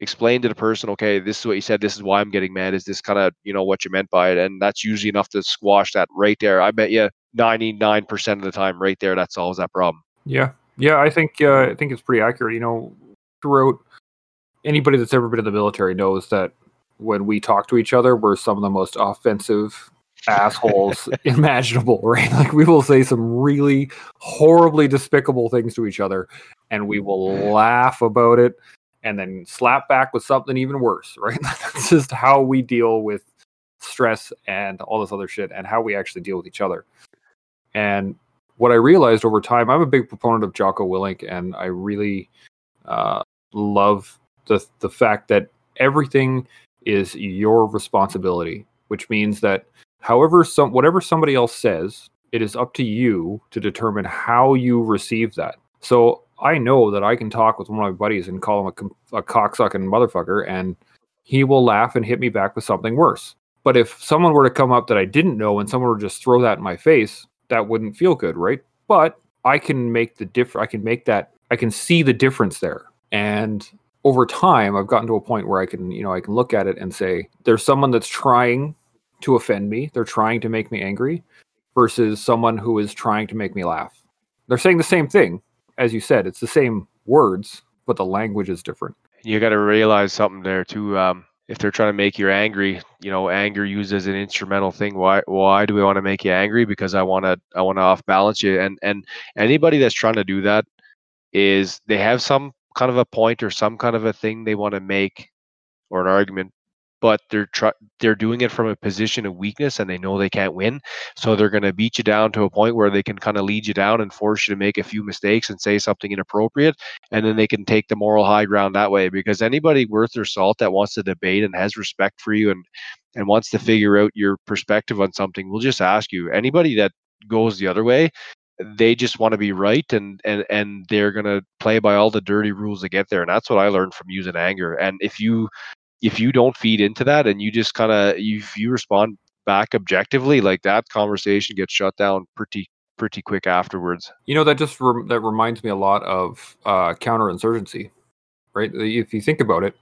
Explain to the person, okay, this is what you said. This is why I'm getting mad. Is this kind of you know what you meant by it? And that's usually enough to squash that right there. I bet you 99% of the time, right there, that solves that problem. Yeah, yeah, I think uh, I think it's pretty accurate. You know, throughout anybody that's ever been in the military knows that when we talk to each other, we're some of the most offensive assholes [LAUGHS] imaginable, right? [LAUGHS] Like we will say some really horribly despicable things to each other and we will laugh about it and then slap back with something even worse, [LAUGHS] right? That's just how we deal with stress and all this other shit and how we actually deal with each other. And what I realized over time, I'm a big proponent of Jocko Willink and I really uh, love the the fact that everything is your responsibility, which means that however some whatever somebody else says, it is up to you to determine how you receive that. So I know that I can talk with one of my buddies and call him a, a cocksucking motherfucker, and he will laugh and hit me back with something worse. But if someone were to come up that I didn't know and someone were to just throw that in my face, that wouldn't feel good, right? But I can make the diff. I can make that. I can see the difference there, and over time i've gotten to a point where i can you know i can look at it and say there's someone that's trying to offend me. They're trying to make me angry versus someone who is trying to make me laugh. They're saying the same thing. As you said it's the same words but the language is different. You got to realize something there too um, if they're trying to make you angry you know anger used as an instrumental thing. Why why do we want to make you angry? Because i want to i want to off balance you. And and anybody that's trying to do that is they have some kind of a point or some kind of a thing they want to make or an argument but they're try- they're doing it from a position of weakness and they know they can't win. So they're going to beat you down to a point where they can kind of lead you down and force you to make a few mistakes and say something inappropriate and then they can take the moral high ground that way. Because anybody worth their salt that wants to debate and has respect for you and and wants to figure out your perspective on something will just ask you. Anybody that goes the other way they just want to be right and and and they're going to play by all the dirty rules to get there and that's what i learned from using anger and if you if you don't feed into that and you just kind of if you respond back objectively like that conversation gets shut down pretty pretty quick afterwards. You know that just rem- that reminds me a lot of uh counterinsurgency right? If you think about it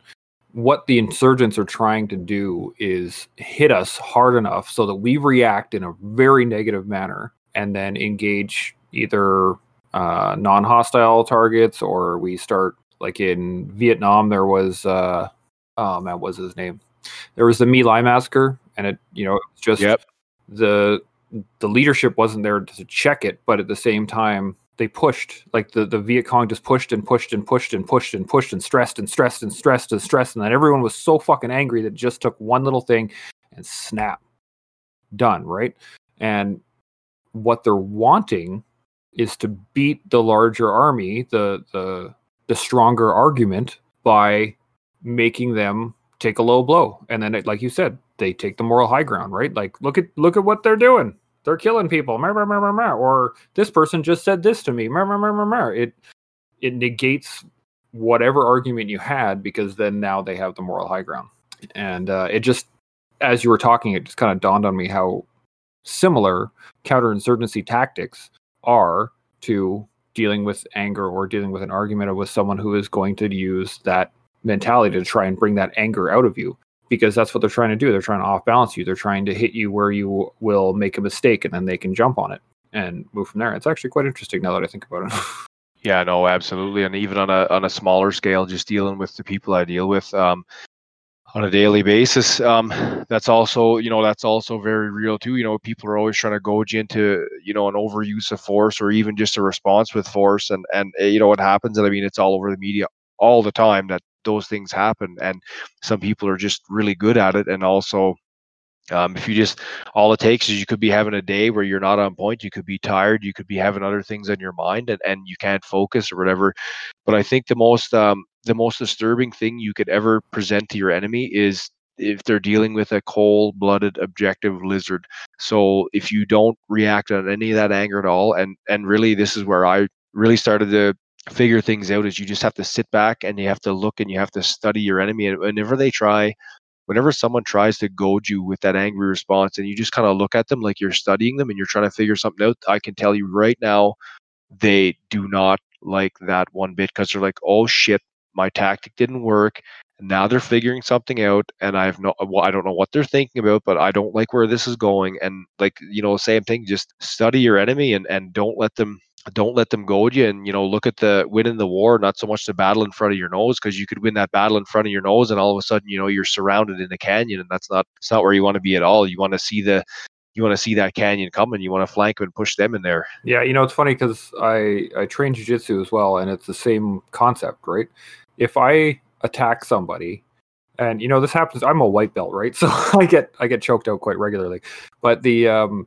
what the insurgents are trying to do is hit us hard enough so that we react in a very negative manner and then engage either uh, non-hostile targets or we start like in Vietnam there was uh, man what was his name? There was the My Lai massacre and it you know just yep. the the leadership wasn't there to check it but at the same time they pushed like the the Viet Cong just pushed and pushed and pushed and pushed and pushed and stressed and stressed and stressed and stressed and then everyone was so fucking angry that it just took one little thing and snap. Done right? And what they're wanting is to beat the larger army, the the the stronger argument by making them take a low blow. And then, it, like you said, they take the moral high ground, right? Like, look at look at what they're doing. They're killing people. Or this person just said this to me. It it negates whatever argument you had because then now they have the moral high ground. And uh, it just, as you were talking, it just kind of dawned on me how similar counterinsurgency tactics are to dealing with anger or dealing with an argument or with someone who is going to use that mentality to try and bring that anger out of you because that's what they're trying to do. They're trying to off balance you. They're trying to hit you where you will make a mistake and then they can jump on it and move from there. It's actually quite interesting now that i think about it. [LAUGHS] Yeah no absolutely. And even on a on a smaller scale just dealing with the people i deal with um on a daily basis. Um, that's also, you know, that's also very real too. You know, people are always trying to goad you into, you know, an overuse of force or even just a response with force. And and eh, you know what happens. And I mean, it's all over the media all the time that those things happen and some people are just really good at it and also um, if you just all it takes is you could be having a day where you're not on point you could be tired you could be having other things on your mind and, and you can't focus or whatever. But i think the most um, the most disturbing thing you could ever present to your enemy is if they're dealing with a cold-blooded objective lizard. So if you don't react on any of that anger at all and and really this is where i really started to figure things out is you just have to sit back and you have to look and you have to study your enemy and whenever they try whenever someone tries to goad you with that angry response and you just kind of look at them like you're studying them and you're trying to figure something out i can tell you right now they do not like that one bit because they're like oh shit my tactic didn't work now they're figuring something out and i have no uh, well, i don't know what they're thinking about but i don't like where this is going and like you know same thing just study your enemy and and don't let them don't let them goad you and you know look at the win in the war not so much the battle in front of your nose because you could win that battle in front of your nose and all of a sudden you know you're surrounded in a canyon and that's not it's not where you want to be at all. You want to see the you want to see that canyon coming you want to flank and push them in there. Yeah you know it's funny because i i train jiu-jitsu as well and it's the same concept right? If i attack somebody and you know this happens i'm a white belt right? [LAUGHS] So i get i get choked out quite regularly. But the um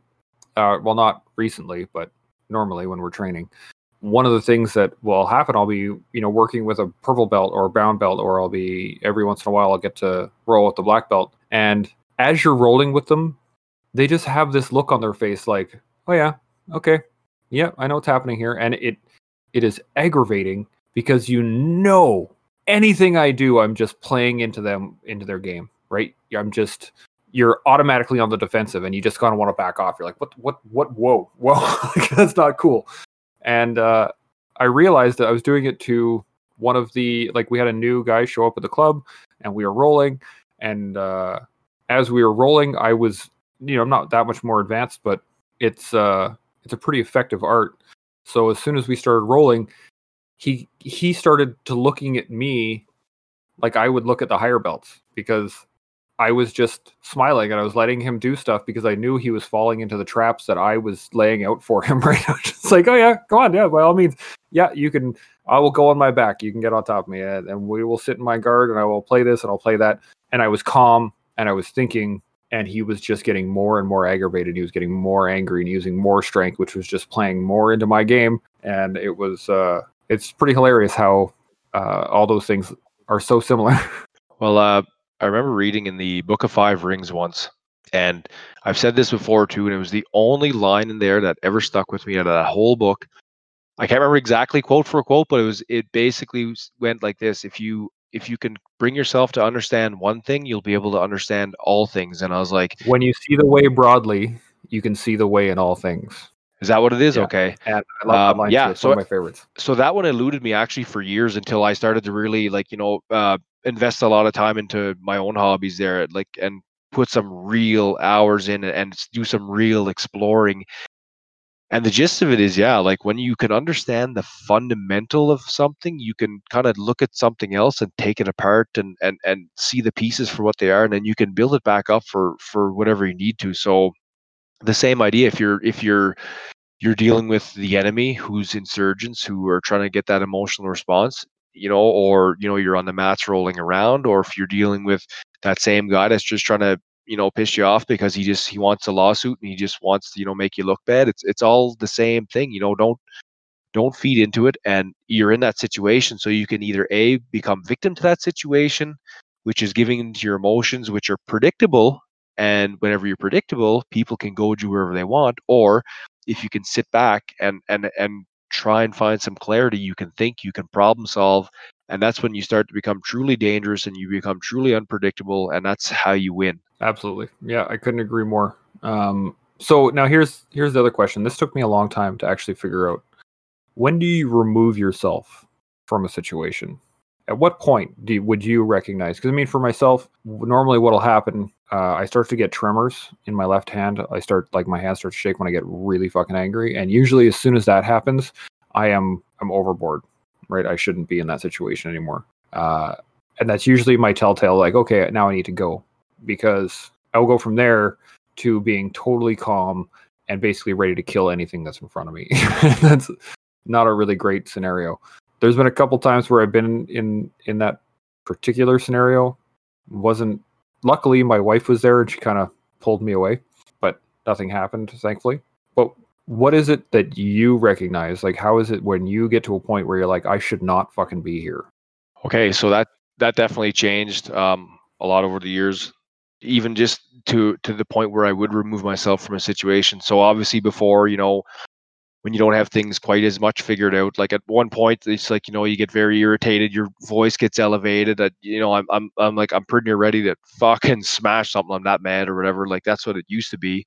uh well not recently but normally when we're training. One of the things that will happen i'll be you know working with a purple belt or a brown belt or i'll be every once in a while i'll get to roll with the black belt. And as you're rolling with them they just have this look on their face like oh yeah okay. Yeah i know what's happening here. And it it is aggravating because you know anything I do, I'm just playing into them into their game, right? I'm just you're automatically on the defensive and you just kind of want to back off. You're like, what, what, what, whoa, whoa, [LAUGHS] that's not cool. And uh, I realized that I was doing it to one of the, like, we had a new guy show up at the club and we were rolling. And uh, as we were rolling, I was, you know, I'm not that much more advanced, but it's, uh, it's a pretty effective art. So as soon as we started rolling, he he started to looking at me like I would look at the higher belts because I was just smiling and I was letting him do stuff because I knew he was falling into the traps that I was laying out for him [LAUGHS] right now. Just like, oh yeah, come on, yeah, by all means, yeah, you can. I will go on my back. You can get on top of me, and, and we will sit in my guard, and I will play this, and I'll play that. And I was calm, and I was thinking, and he was just getting more and more aggravated. He was getting more angry and using more strength, which was just playing more into my game. And it was, uh, it's pretty hilarious how uh, all those things are so similar. [LAUGHS] well, uh, I remember reading in the Book of Five Rings once, and I've said this before too, and it was the only line in there that ever stuck with me out of that whole book. I can't remember exactly quote for quote, but it was it basically went like this: if you if you can bring yourself to understand one thing, you'll be able to understand all things. And I was like, when you see the way broadly, you can see the way in all things. Is that what it is? Yeah. Okay. And I love um, yeah, so one of my favorites. So that one eluded me actually for years until I started to really like, you know, uh, invest a lot of time into my own hobbies there, like and put some real hours in and do some real exploring. And the gist of it is, yeah, like when you can understand the fundamental of something, you can kind of look at something else and take it apart and and and see the pieces for what they are, and then you can build it back up for for whatever you need to. So the same idea if you're if you're you're dealing with the enemy who's insurgents who are trying to get that emotional response you know or you know you're on the mats rolling around or if you're dealing with that same guy that's just trying to you know piss you off because he just he wants a lawsuit and he just wants to you know make you look bad it's it's all the same thing you know don't don't feed into it and you're in that situation so you can either a become victim to that situation which is giving into your emotions which are predictable and whenever you're predictable people can goad you wherever they want or if you can sit back and and and try and find some clarity you can think you can problem solve and that's when you start to become truly dangerous and you become truly unpredictable and that's how you win. Absolutely. Yeah i couldn't agree more. Um, so now here's here's the other question. This took me a long time to actually figure out. When do you remove yourself from a situation at what point do you, would you recognize? Because i mean for myself normally what'll happen uh, i start to get tremors in my left hand. I start like my hand starts to shake when i get really fucking angry. And usually as soon as that happens i am i'm overboard right? I shouldn't be in that situation anymore. Uh, and that's usually my telltale like okay now i need to go. Because i'll go from there to being totally calm and basically ready to kill anything that's in front of me. [LAUGHS] That's not a really great scenario there's been a couple times where I've been in in that particular scenario wasn't. Luckily, my wife was there and she kind of pulled me away, but nothing happened, thankfully. But what is it that you recognize? Like, how is it when you get to a point where you're like, I should not fucking be here? Okay, so that that definitely changed um, a lot over the years, even just to to the point where I would remove myself from a situation. So obviously, before you know, when you don't have things quite as much figured out, like at one point, it's like you know you get very irritated, your voice gets elevated. That you know, I'm I'm I'm like I'm pretty near ready to fucking [LAUGHS] smash something. I'm that mad or whatever. Like that's what it used to be.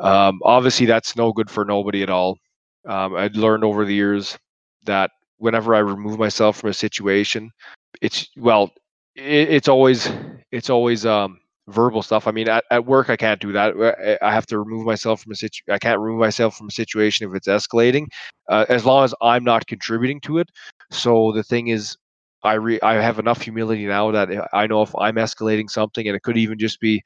Um, obviously, that's no good for nobody at all. Um, I'd learned over the years that whenever I remove myself from a situation, it's well, it, it's always it's always um, verbal stuff. I mean, at, at work I can't do that. I have to remove myself from a situ. I can't remove myself from a situation if it's escalating, uh, as long as I'm not contributing to it. So the thing is, I re- I have enough humility now that I know if I'm escalating something, and it could even just be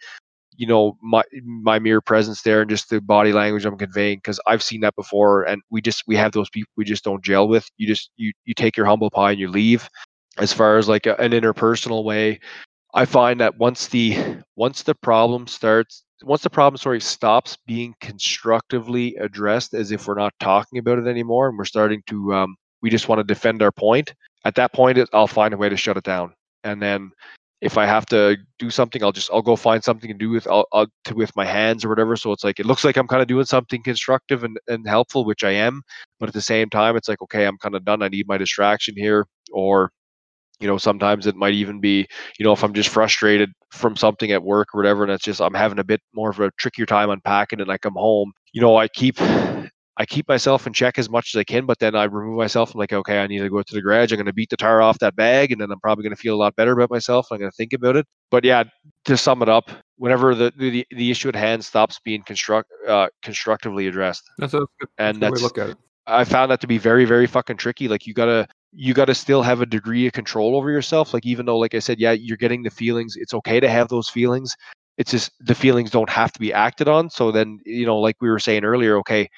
you know my my mere presence there and just the body language I'm conveying because I've seen that before and we just we have those people we just don't gel with you just you you take your humble pie and you leave as far as like a, an interpersonal way I find that once the once the problem starts once the problem story stops being constructively addressed as if we're not talking about it anymore and we're starting to um, we just want to defend our point at that point I'll find a way to shut it down and then if I have to do something, I'll just I'll go find something to do with I'll, I'll to, with my hands or whatever. So it's like it looks like I'm kind of doing something constructive and, and helpful, which I am. But at the same time, it's like okay, I'm kind of done. I need my distraction here, or you know, sometimes it might even be you know if I'm just frustrated from something at work or whatever, and it's just I'm having a bit more of a trickier time unpacking, and I come home. You know, I keep I keep myself in check as much as I can, but then I remove myself. I'm like, okay, I need to go to the garage. I'm going to beat the tire off that bag, and then I'm probably going to feel a lot better about myself. I'm going to think about it. But yeah, to sum it up, whenever the the, the issue at hand stops being construct uh, constructively addressed, that's a good, and that's that's look at it. I found that to be very very fucking tricky. Like you gotta you gotta still have a degree of control over yourself. Like even though, like I said, yeah, you're getting the feelings. It's okay to have those feelings. It's just the feelings don't have to be acted on. So then, you know, like we were saying earlier, okay,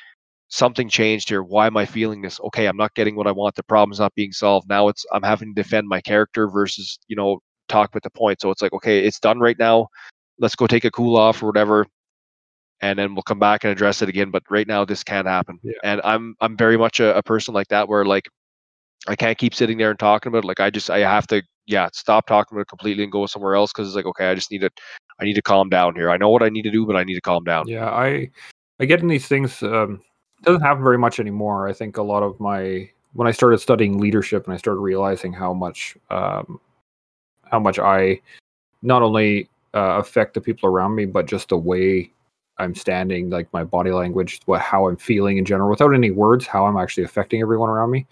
something changed here. Why am I feeling this? Okay, I'm not getting what I want. The problem's not being solved. Now it's I'm having to defend my character versus, you know, talk with the point. So it's like, okay, it's done right now. Let's go take a cool off or whatever. And then we'll come back and address it again. But right now this can't happen. Yeah. And I'm I'm very much a, a person like that where like I can't keep sitting there and talking about it. Like I just I have to yeah, stop talking about it completely and go somewhere else because it's like, okay, I just need to I need to calm down here. I know what I need to do, but I need to calm down. Yeah, I I get in these things um doesn't happen very much anymore. I think a lot of my when I started studying leadership and I started realizing how much um, how much I not only uh, affect the people around me, but just the way I'm standing, like my body language, what how I'm feeling in general, without any words, how I'm actually affecting everyone around me.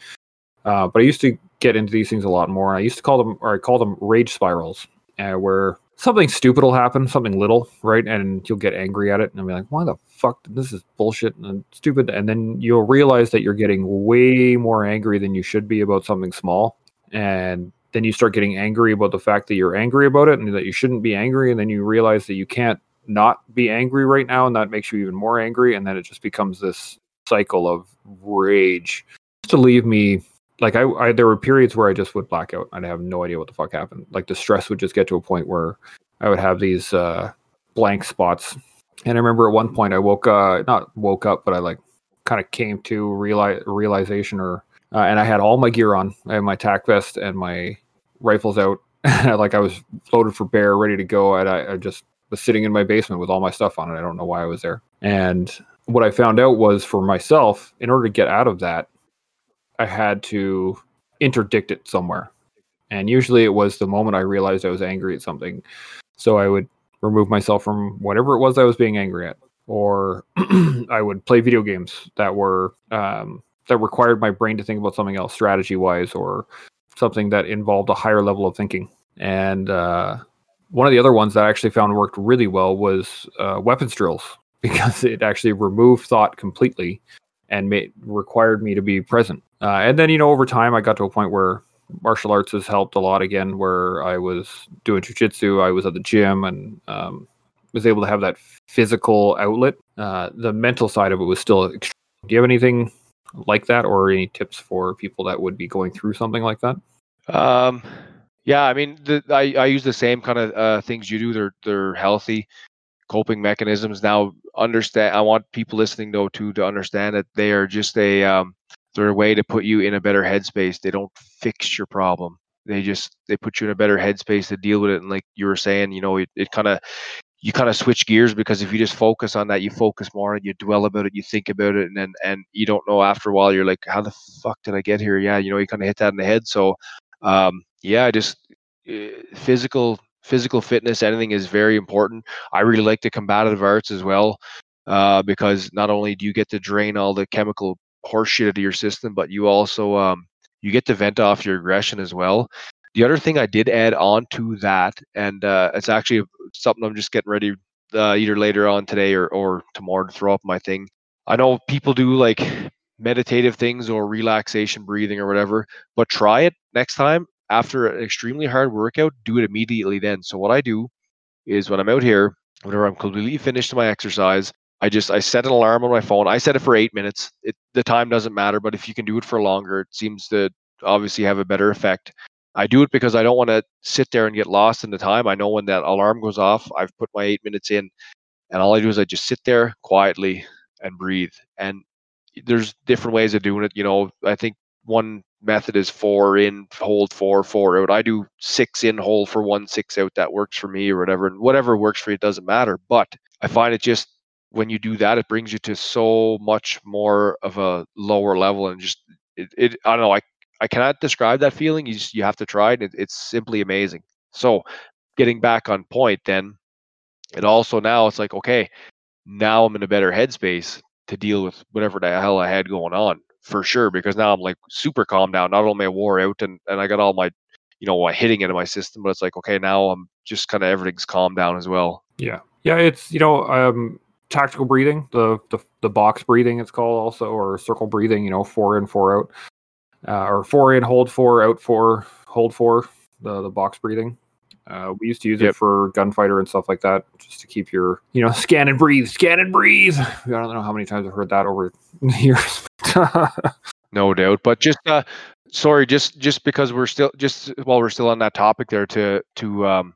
Uh, but I used to get into these things a lot more. I used to call them, or I call them rage spirals, uh, where something stupid will happen, something little, right? And you'll get angry at it and be like, why the fuck? This is bullshit and stupid. And then you'll realize that you're getting way more angry than you should be about something small. And then you start getting angry about the fact that you're angry about it and that you shouldn't be angry. And then you realize that you can't not be angry right now. And that makes you even more angry. And then it just becomes this cycle of rage to leave me like I, I, there were periods where I just would black out. I'd have no idea what the fuck happened. Like the stress would just get to a point where I would have these uh, blank spots. And I remember at one point I woke uh not woke up, but I like kind of came to realize realization or uh, and I had all my gear on. I had my tac vest and my rifles out. [LAUGHS] like I was loaded for bear, ready to go. And I, I just was sitting in my basement with all my stuff on it. I don't know why I was there. And what I found out was for myself, in order to get out of that, I had to interdict it somewhere. And usually it was the moment I realized I was angry at something. So I would remove myself from whatever it was I was being angry at. Or [CLEARS THROAT] I would play video games that were um, that required my brain to think about something else strategy wise or something that involved a higher level of thinking. And uh, one of the other ones that I actually found worked really well was uh, weapons drills [LAUGHS] because it actually removed thought completely and made, required me to be present. Uh, and then, you know, over time, I got to a point where martial arts has helped a lot again, where I was doing jujitsu, I was at the gym, and um, was able to have that physical outlet. Uh, the mental side of it was still. Extreme. Do you have anything like that, or any tips for people that would be going through something like that? Um, Yeah, I mean, the, I I use the same kind of uh, things you do. They're they're healthy coping mechanisms. Now, understand. I want people listening though too to understand that they are just a um, they're a way to put you in a better headspace. They don't fix your problem. They just they put you in a better headspace to deal with it. And like you were saying, you know, it, it kind of you kind of switch gears because if you just focus on that, you focus more and you dwell about it, you think about it, and then and you don't know after a while, you're like, how the fuck did I get here? Yeah, you know, you kind of hit that in the head. So, um, yeah, just uh, physical physical fitness, anything is very important. I really like the combative arts as well, uh, because not only do you get to drain all the chemical horseshit out of your system, but you also um, you get to vent off your aggression as well. The other thing I did add on to that, and uh, it's actually something I'm just getting ready uh, either later on today or, or tomorrow to throw up my thing. I know people do like meditative things or relaxation breathing or whatever, but try it next time after an extremely hard workout. Do it immediately then. So what I do is when I'm out here, whenever I'm completely finished my exercise, I just I set an alarm on my phone. I set it for eight minutes. It, the time doesn't matter, but if you can do it for longer, it seems to obviously have a better effect. I do it because I don't want to sit there and get lost in the time. I know when that alarm goes off, I've put my eight minutes in, and all I do is I just sit there quietly and breathe. And there's different ways of doing it. You know, I think one method is four in, hold four, four out. I do six in, hold for one, six out. That works for me or whatever. And whatever works for you doesn't matter. But I find it just when you do that, it brings you to so much more of a lower level and just it, it I don't know, I I cannot describe that feeling. You just, you have to try it. It's simply amazing. So, getting back on point, then it also now it's like okay, now I'm in a better headspace to deal with whatever the hell I had going on for sure. Because now I'm like super calm down. Not only I wore out and and I got all my you know hitting into my system, but it's like okay, now I'm just kind of everything's calmed down as well. Yeah, yeah. It's you know um tactical breathing, the, the the box breathing it's called also, or circle breathing. You know, four in, four out uh, or four in, hold four, out four, hold four, the, the box breathing. Uh, we used to use yep. it for gunfighter and stuff like that, just to keep your, you know, [LAUGHS] scan and breathe, scan and breathe. I don't know how many times I've heard that over the [LAUGHS] years. no doubt, but just uh, sorry, just just because we're still just while we're still on that topic there to to um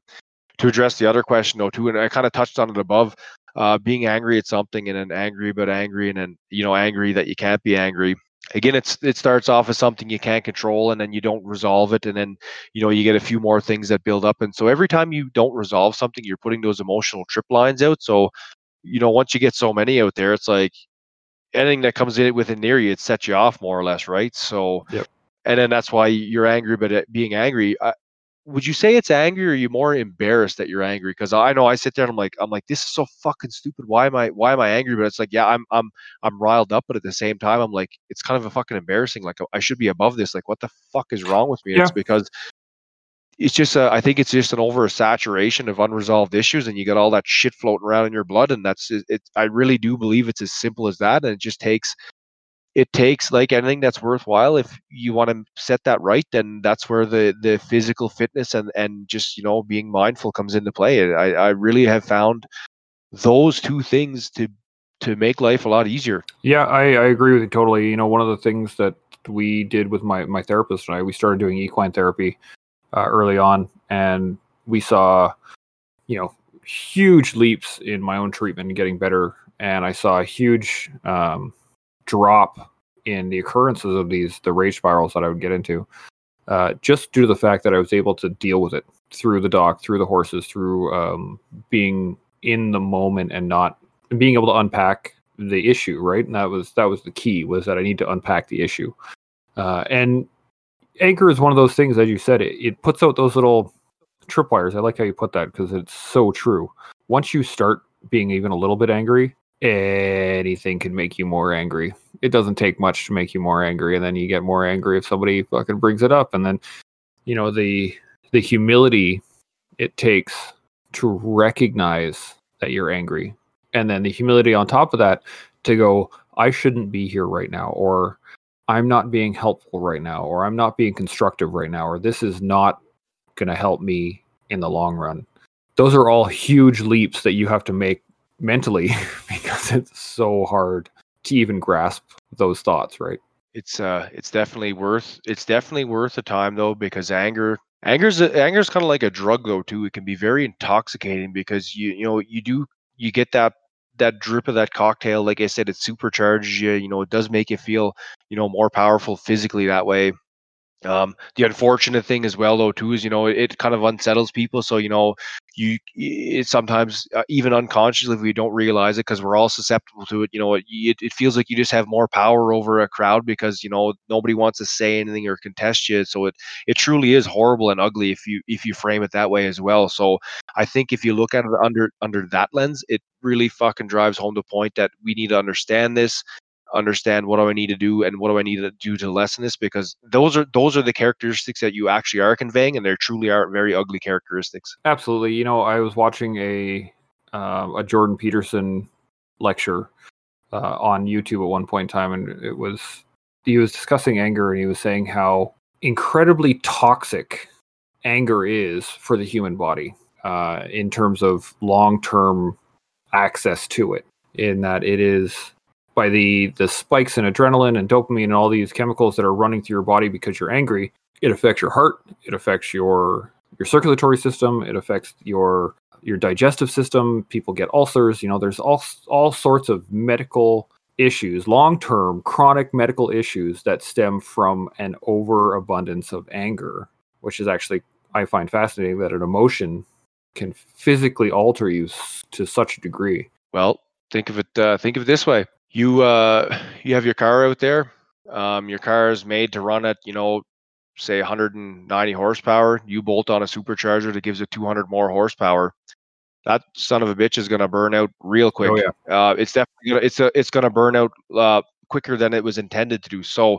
to address the other question though too, and I kind of touched on it above. Uh, being angry at something and then angry but angry and then you know angry that you can't be angry. Again it's it starts off as something you can't control and then you don't resolve it and then you know you get a few more things that build up and so every time you don't resolve something you're putting those emotional trip lines out. So you know once you get so many out there it's like anything that comes in within near you it sets you off more or less right? So yep. and then that's why you're angry but being angry I, would you say it's angry or are you more embarrassed that you're angry? Because i know i sit there and i'm like i'm like this is so fucking stupid. Why am i why am i angry? But it's like yeah i'm i'm i'm riled up but at the same time i'm like it's kind of a fucking embarrassing like i should be above this. Like what the fuck is wrong with me? Yeah. it's because it's just a, I think it's just an over saturation of unresolved issues and you got all that shit floating around in your blood and that's it i really do believe it's as simple as that and it just takes it takes like anything that's worthwhile if you want to set that right then that's where the the physical fitness and and just you know being mindful comes into play i i really have found those two things to to make life a lot easier. Yeah i i agree with you totally you know one of the things that we did with my my therapist and i we started doing equine therapy uh, early on and we saw you know huge leaps in my own treatment and getting better and i saw a huge um drop in the occurrences of these the rage spirals that I would get into, uh, just due to the fact that I was able to deal with it through the dock, through the horses, through um, being in the moment and not being able to unpack the issue. Right, and that was that was the key was that I need to unpack the issue. Uh, and anchor is one of those things, as you said, it, it puts out those little tripwires. I like how you put that because it's so true. Once you start being even a little bit angry, anything can make you more angry. It doesn't take much to make you more angry, and then you get more angry if somebody fucking brings it up, and then you know the the humility it takes to recognize that you're angry, and then the humility on top of that to go, I shouldn't be here right now, or I'm not being helpful right now, or I'm not being constructive right now, or this is not going to help me in the long run. Those are all huge leaps that you have to make mentally [LAUGHS] because it's so hard to even grasp those thoughts, right? It's uh it's definitely worth it's definitely worth the time though because anger Anger's anger's kind of like a drug though too. It can be very intoxicating because you you know you do you get that that drip of that cocktail. Like I said, it supercharges you. You know, it does make you feel you know more powerful physically that way. Um, the unfortunate thing as well, though, too, is you know it, it kind of unsettles people. So you know, you it sometimes uh, even unconsciously we don't realize it because we're all susceptible to it. You know, it, it feels like you just have more power over a crowd because you know nobody wants to say anything or contest you. So it it truly is horrible and ugly if you if you frame it that way as well. So I think if you look at it under under that lens, it really fucking drives home the point that we need to understand this understand what do I need to do and what do I need to do to lessen this because those are those are the characteristics that you actually are conveying and they truly are very ugly characteristics. Absolutely. You know, I was watching a uh, a Jordan Peterson lecture uh, on YouTube at one point in time, and it was he was discussing anger and he was saying how incredibly toxic anger is for the human body uh, in terms of long term access to it. In that it is by the the spikes in adrenaline and dopamine and all these chemicals that are running through your body because you're angry it affects your heart it affects your your circulatory system it affects your your digestive system people get ulcers you know there's all all sorts of medical issues long-term chronic medical issues that stem from an overabundance of anger which is actually i find fascinating that an emotion can physically alter you to such a degree. Well think of it uh, think of it this way you uh you have your car out there um your car is made to run at you know say 190 horsepower. You bolt on a supercharger that gives it 200 more horsepower. That son of a bitch is going to burn out real quick. oh, yeah. uh, it's definitely gonna, it's a, it's going to burn out uh, quicker than it was intended to do. So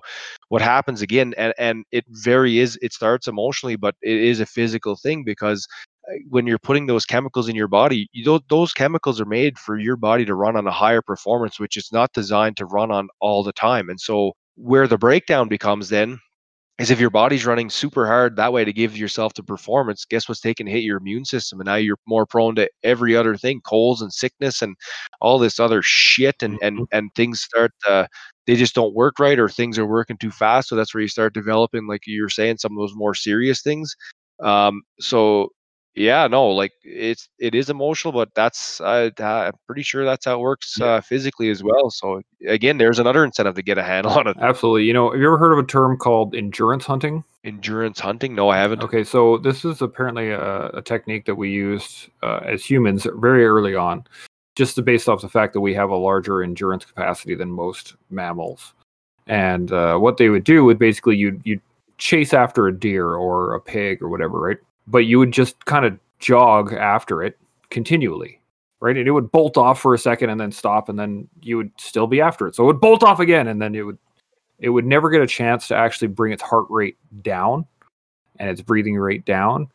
what happens again and and it very is it starts emotionally but it is a physical thing because when you're putting those chemicals in your body, you those chemicals are made for your body to run on a higher performance, which is not designed to run on all the time. And so, where the breakdown becomes then is if your body's running super hard that way to give yourself the performance, guess what's taking to hit your immune system? And now you're more prone to every other thing, colds and sickness and all this other shit. And and mm-hmm. and things start uh, they just don't work right or things are working too fast. So that's where you start developing, like you're saying, some of those more serious things. Um, so yeah, no, like it's it is emotional, but that's I, I'm pretty sure that's how it works uh, physically as well. So again, there's another incentive to get a handle [LAUGHS] on it. Absolutely. You know, have you ever heard of a term called endurance hunting? Endurance hunting? No, I haven't. Okay, so this is apparently a, a technique that we used uh, as humans very early on, just based off the fact that we have a larger endurance capacity than most mammals. And uh, what they would do would basically you you chase after a deer or a pig or whatever, right? But you would just kind of jog after it continually, right? And it would bolt off for a second and then stop, and then you would still be after it. So it would bolt off again, and then it would it would never get a chance to actually bring its heart rate down and its breathing rate down.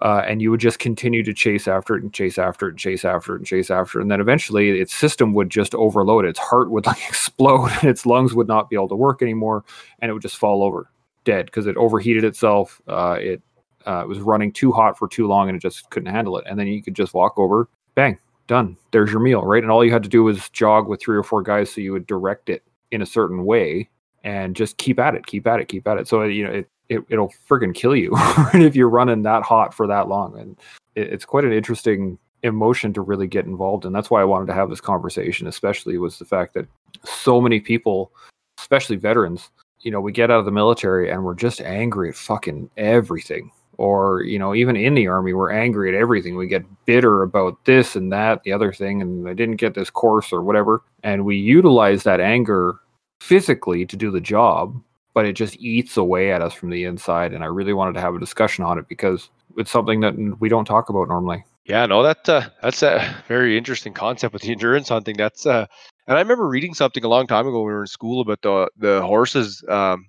Uh, and you would just continue to chase after it and chase after it and chase after it and chase after it. And then eventually its system would just overload. Its heart would like [LAUGHS] explode and its lungs would not be able to work anymore. And it would just fall over dead because it overheated itself. Uh, it uh, it was running too hot for too long and it just couldn't handle it. And then you could just walk over, bang, done. There's your meal, right? And all you had to do was jog with three or four guys so you would direct it in a certain way and just keep at it, keep at it, keep at it. So, you know, it, it, it'll freaking kill you [LAUGHS] if you're running that hot for that long. And it, it's quite an interesting emotion to really get involved in. That's why I wanted to have this conversation, especially was the fact that so many people, especially veterans, you know, we get out of the military and we're just angry at fucking everything or you know even in the army we're angry at everything. We get bitter about this and that the other thing and i didn't get this course or whatever. And we utilize that anger physically to do the job but it just eats away at us from the inside and i really wanted to have a discussion on it because it's something that we don't talk about normally. Yeah no that uh, that's a very interesting concept with the endurance hunting. That's uh and i remember reading something a long time ago when we were in school about the the horses um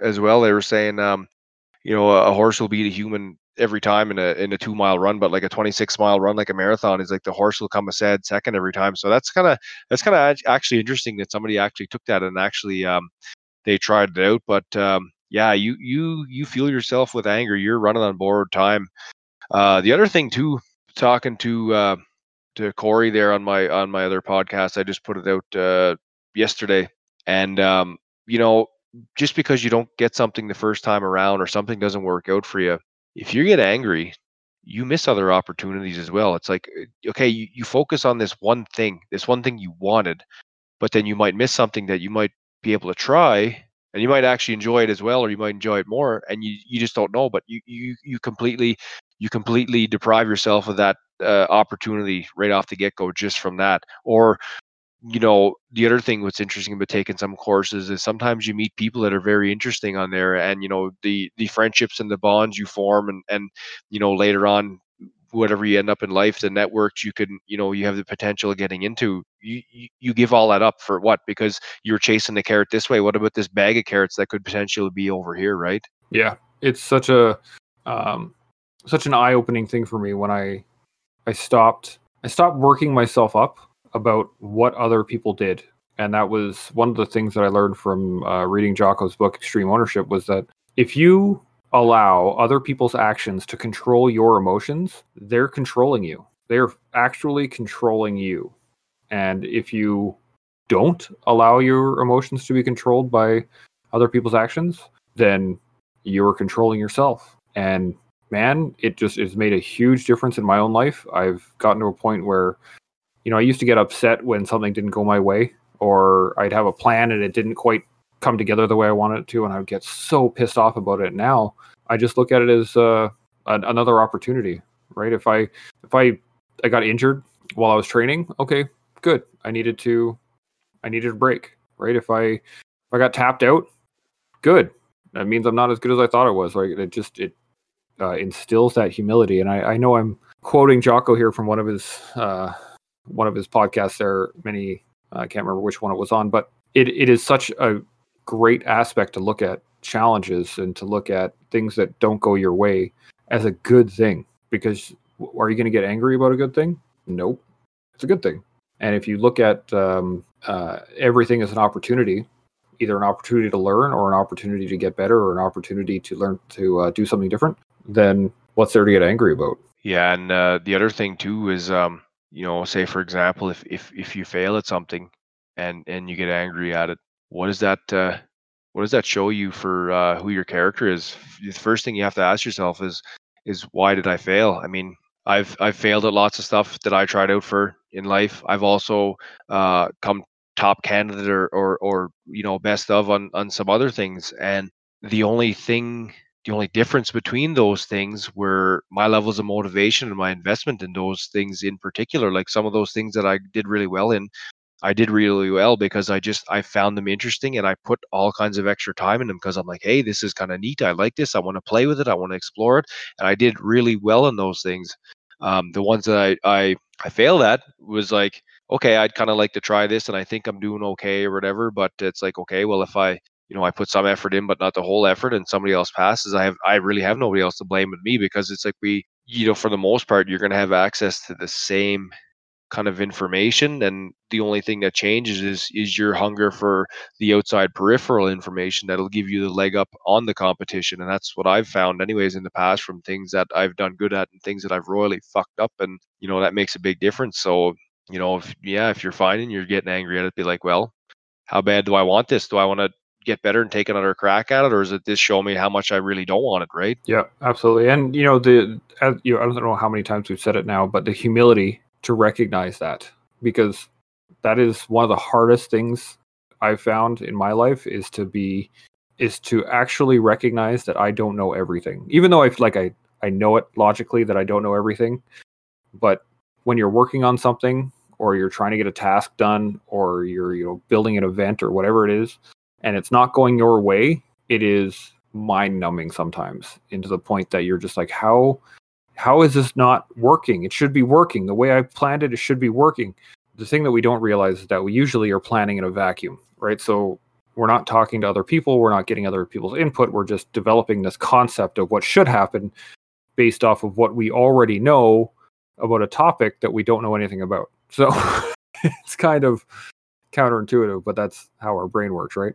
as well. They were saying um you know, a, horse will beat a human every time in a in a two mile run, but like a 26 mile run, like a marathon, is like the horse will come a sad second every time. So that's kind of that's kind of actually interesting that somebody actually took that and actually um, they tried it out. But um, yeah, you you you feel yourself with anger, you're running on borrowed time. Uh, the other thing too, talking to uh, to Corey there on my on my other podcast, I just put it out uh, yesterday, and um, you know just because you don't get something the first time around or something doesn't work out for you if you get angry, you miss other opportunities as well. It's like, uh, okay, you, you focus on this one thing, this one thing you wanted, but then you might miss something that you might be able to try and you might actually enjoy it as well or you might enjoy it more and you, you just don't know but you, you you completely you completely deprive yourself of that uh, opportunity right off the get-go just from that or you know the other thing what's interesting about taking some courses is sometimes you meet people that are very interesting on there and you know the the friendships and the bonds you form and and you know later on whatever you end up in life the networks you can you know you have the potential of getting into you, you give all that up for what? Because you're chasing the carrot this way. What about this bag of carrots that could potentially be over here right? Yeah. It's such a um such an eye-opening thing for me when i i stopped i stopped working myself up about what other people did and that was one of the things that i learned from uh, reading jocko's book extreme ownership was that if you allow other people's actions to control your emotions, they're controlling you. They're actually controlling you. And if you don't allow your emotions to be controlled by other people's actions, then you're controlling yourself. And man, it just has made a huge difference in my own life. I've gotten to a point where, you know, I used to get upset when something didn't go my way, or I'd have a plan and it didn't quite come together the way I wanted it to, and I would get so pissed off about it. Now I just look at it as uh, an, another opportunity, right? If I if I I got injured while I was training, okay, good. I needed to I needed a break, right? If I if I got tapped out, good. That means I'm not as good as I thought I was. Right? It just it uh, instills that humility, and I, I know I'm quoting Jocko here from one of his uh, one of his podcasts. There, many I can't remember which one it was on, but it, it is such a great aspect to look at challenges and to look at things that don't go your way as a good thing. Because are you going to get angry about a good thing? Nope. It's a good thing. And if you look at um, uh, everything as an opportunity either an opportunity to learn or an opportunity to get better or an opportunity to learn to uh, do something different then what's there to get angry about? Yeah and uh, the other thing too is um, you know say for example if if if you fail at something and and you get angry at it what does that uh, what does that show you for uh, who your character is? The first thing you have to ask yourself is is why did I fail? I mean, I've I've failed at lots of stuff that I tried out for in life. I've also uh, come top candidate or, or or you know best of on on some other things, and the only thing the only difference between those things were my levels of motivation and my investment in those things in particular like some of those things that i did really well in I did really well because I just I found them interesting and I put all kinds of extra time in them because I'm like, hey, this is kind of neat. I like this. I want to play with it. I want to explore it, and I did really well in those things. Um, the ones that I I I failed at was like, okay, I'd kind of like to try this, and I think I'm doing okay or whatever. But it's like, okay, well, if I you know I put some effort in, but not the whole effort, and somebody else passes, I have I really have nobody else to blame but me because it's like we you know for the most part you're going to have access to the same kind of information and the only thing that changes is is your hunger for the outside peripheral information that'll give you the leg up on the competition and that's what I've found anyways in the past from things that I've done good at and things that I've royally fucked up and you know that makes a big difference so you know if yeah if you're finding you're getting angry at it be like well how bad do I want this? Do I want to get better and take another crack at it or is it this show me how much I really don't want it right yeah absolutely and you know the as, you know, I don't know how many times we've said it now but the humility to recognize that because that is one of the hardest things I've found in my life is to be is to actually recognize that I don't know everything. Even though I feel like I I know it logically that I don't know everything, but when you're working on something or you're trying to get a task done or you're you know building an event or whatever it is and it's not going your way, it is mind numbing sometimes into the point that you're just like how how is this not working? It should be working. The way I planned it, it should be working. The thing that we don't realize is that we usually are planning in a vacuum, right? So we're not talking to other people, we're not getting other people's input, we're just developing this concept of what should happen based off of what we already know about a topic that we don't know anything about. So [LAUGHS] it's kind of counterintuitive, but that's how our brain works, right?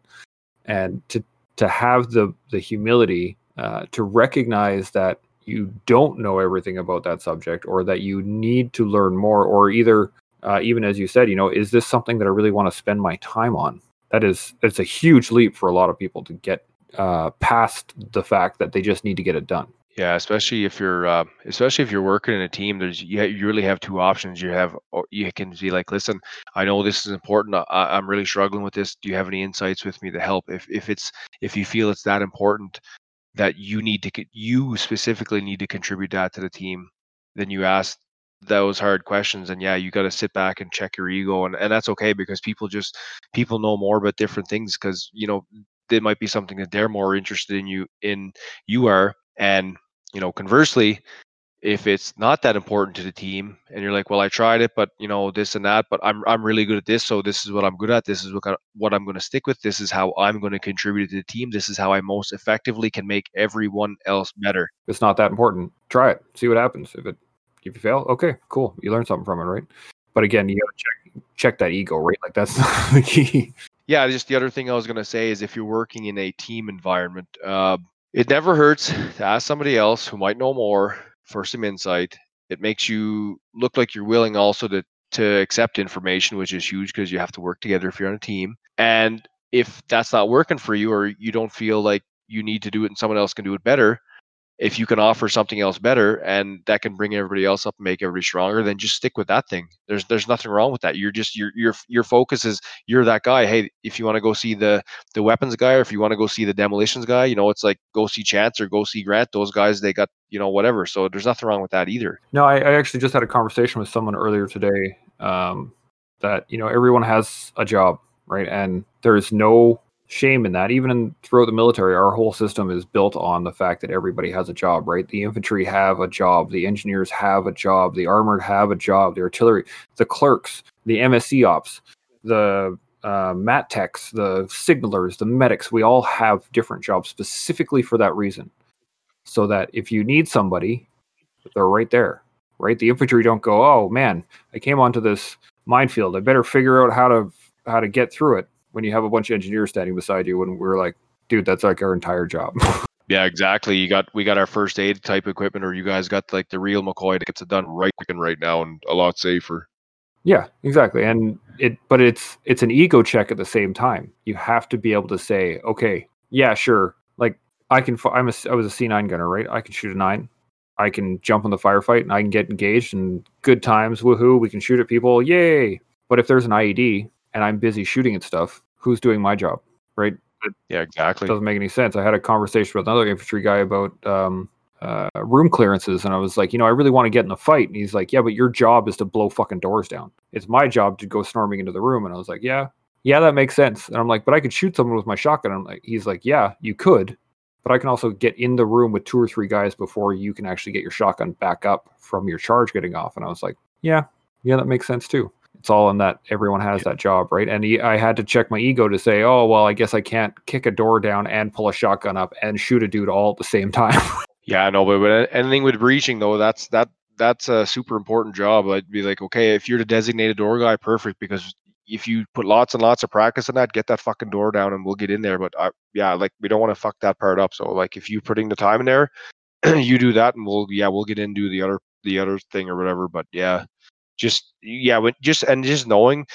And to to have the the humility uh, to recognize that you don't know everything about that subject or that you need to learn more or either uh, even as you said you know is this something that i really want to spend my time on that is it's a huge leap for a lot of people to get uh, past the fact that they just need to get it done Yeah, especially if you're, uh, especially if you're working in a team. There's you, you really have two options. You have, or you can be like, listen, I know this is important. I, I'm really struggling with this. Do you have any insights with me to help? If if it's if you feel it's that important that you need to, you specifically need to contribute that to the team, then you ask those hard questions. And yeah, you got to sit back and check your ego, and and that's okay because people just people know more about different things because you know there might be something that they're more interested in you in you are and you know, conversely, if it's not that important to the team and you're like, well, I tried it, but you know, this and that, but I'm I'm really good at this, so this is what I'm good at. This is what what I'm going to stick with. This is how I'm going to contribute to the team. This is how I most effectively can make everyone else better. It's not that important. Try it. See what happens. If it if you fail, okay, cool. You learn something from it, right? But again, you got to check check that ego, right? Like that's [LAUGHS] the key. Yeah, just the other thing I was going to say is if you're working in a team environment, uh, it never hurts to ask somebody else who might know more for some insight. It makes you look like you're willing also to to accept information, which is huge because you have to work together if you're on a team. And if that's not working for you or you don't feel like you need to do it and someone else can do it better, if you can offer something else better and that can bring everybody else up and make everybody stronger, then just stick with that thing. There's there's nothing wrong with that. You're just your your your focus is you're that guy. Hey, if you want to go see the the weapons guy or if you want to go see the demolitions guy, you know, it's like go see Chance or go see Grant. Those guys they got, you know, whatever. So there's nothing wrong with that either. No, I, I actually just had a conversation with someone earlier today um, that, you know, everyone has a job, right? And there's no shame in that. Even in, throughout the military, our whole system is built on the fact that everybody has a job, right? The infantry have a job, the engineers have a job, the armored have a job, the artillery, the clerks, the MSE ops, the uh, mat techs, the signalers, the medics. We all have different jobs specifically for that reason, so that if you need somebody, they're right there, right? The infantry don't go, oh man, I came onto this minefield. I better figure out how to how to get through it when you have a bunch of engineers standing beside you when we're like, dude, that's like our entire job. [LAUGHS] yeah, exactly. You got we got our first aid type equipment, or you guys got like the real McCoy that gets it done right quick and right now and a lot safer. Yeah, exactly. And it, but it's it's an ego check at the same time. You have to be able to say, okay, yeah, sure. Like I can, I'm a, I was a C9 gunner, right? I can shoot a nine. I can jump in the firefight and I can get engaged and good times, woohoo! We can shoot at people, yay! But if there's an IED and I'm busy shooting at stuff, who's doing my job, right? Yeah, exactly. Doesn't make any sense. I had a conversation with another infantry guy about um, uh, room clearances, and I was like, you know, I really want to get in a fight, and he's like, yeah, but your job is to blow fucking doors down. It's my job to go storming into the room, and I was like, yeah, yeah, that makes sense. And I'm like, but I could shoot someone with my shotgun. I'm like, he's like, yeah, you could, but I can also get in the room with two or three guys before you can actually get your shotgun back up from your charge getting off. And I was like, yeah, yeah, that makes sense too it's all in that everyone has that job, right? And I had to check my ego to say, oh well, I guess I can't kick a door down and pull a shotgun up and shoot a dude all at the same time. [LAUGHS] yeah, no, but, but anything with breaching though, that's that that's a super important job. I'd be like, okay, if you're the designated door guy, perfect, because if you put lots and lots of practice in that, get that fucking door down and we'll get in there. But I, yeah, like we don't want to fuck that part up. So like if you're putting the time in there, [CLEARS THROAT] you do that and we'll yeah we'll get into the other the other thing or whatever. But yeah, just yeah, just and just knowing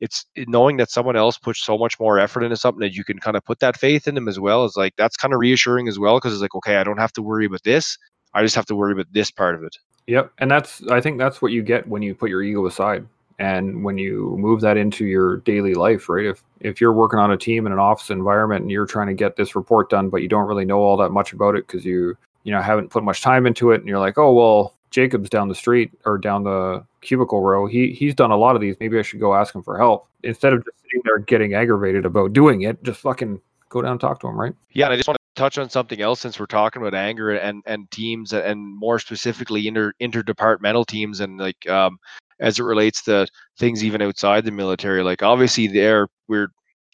it's knowing that someone else puts so much more effort into something that you can kind of put that faith in them as well is like that's kind of reassuring as well because it's like okay i don't have to worry about this. I just have to worry about this part of it. Yep and that's i think that's what you get when you put your ego aside and when you move that into your daily life right? If if you're working on a team in an office environment and you're trying to get this report done but you don't really know all that much about it because you you know haven't put much time into it and you're like oh well Jacob's down the street or down the cubicle row. He he's done a lot of these. Maybe I should go ask him for help instead of just sitting there getting aggravated about doing it. Just fucking go down and talk to him, right? Yeah, and I just want to touch on something else since we're talking about anger and and teams and more specifically inter interdepartmental teams and like um as it relates to things even outside the military. Like obviously there we're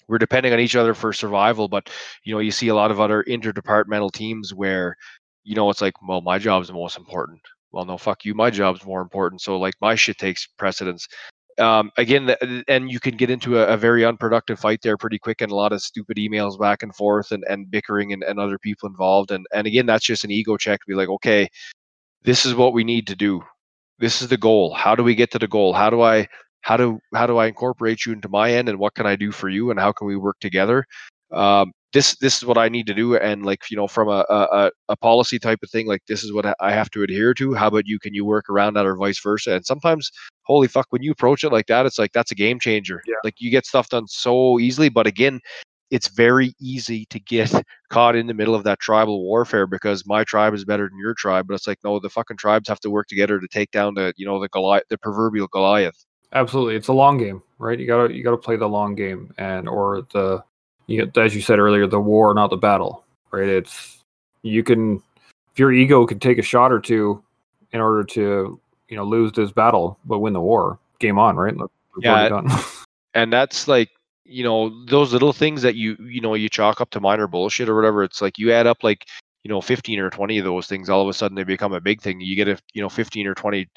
we're depending on each other for survival, but you know you see a lot of other interdepartmental teams where you know it's like well my job is the most important well, no, fuck you. My job's more important. So like my shit takes precedence. Um, again, the, and you can get into a, a, very unproductive fight there pretty quick, and a lot of stupid emails back and forth, and, and bickering, and, and other people involved. And and again, that's just an ego check to be like, okay, this is what we need to do. This is the goal. How do we get to the goal? How do I how do how do I incorporate you into my end, and what can I do for you, and how can we work together? Um, this this is what I need to do, and like you know, from a, a a policy type of thing, like this is what I have to adhere to. How about you? Can you work around that, or vice versa? And sometimes, holy fuck, when you approach it like that, it's like that's a game changer. Yeah. Like you get stuff done so easily, but again, it's very easy to get [LAUGHS] caught in the middle of that tribal warfare because my tribe is better than your tribe. But it's like, no, the fucking tribes have to work together to take down the, you know, the Goliath, the proverbial Goliath. Absolutely, it's a long game, right? You gotta you gotta play the long game, and or the, you, as you said earlier, the war, not the battle, right? It's you can, if your ego can take a shot or two in order to, you know, lose this battle but win the war. Game on, right? We've Yeah. done. [LAUGHS] and that's like you know those little things that you you know you chalk up to minor bullshit or whatever it's like you add up like you know 15 or 20 of those things all of a sudden they become a big thing you get a you know 15 or 20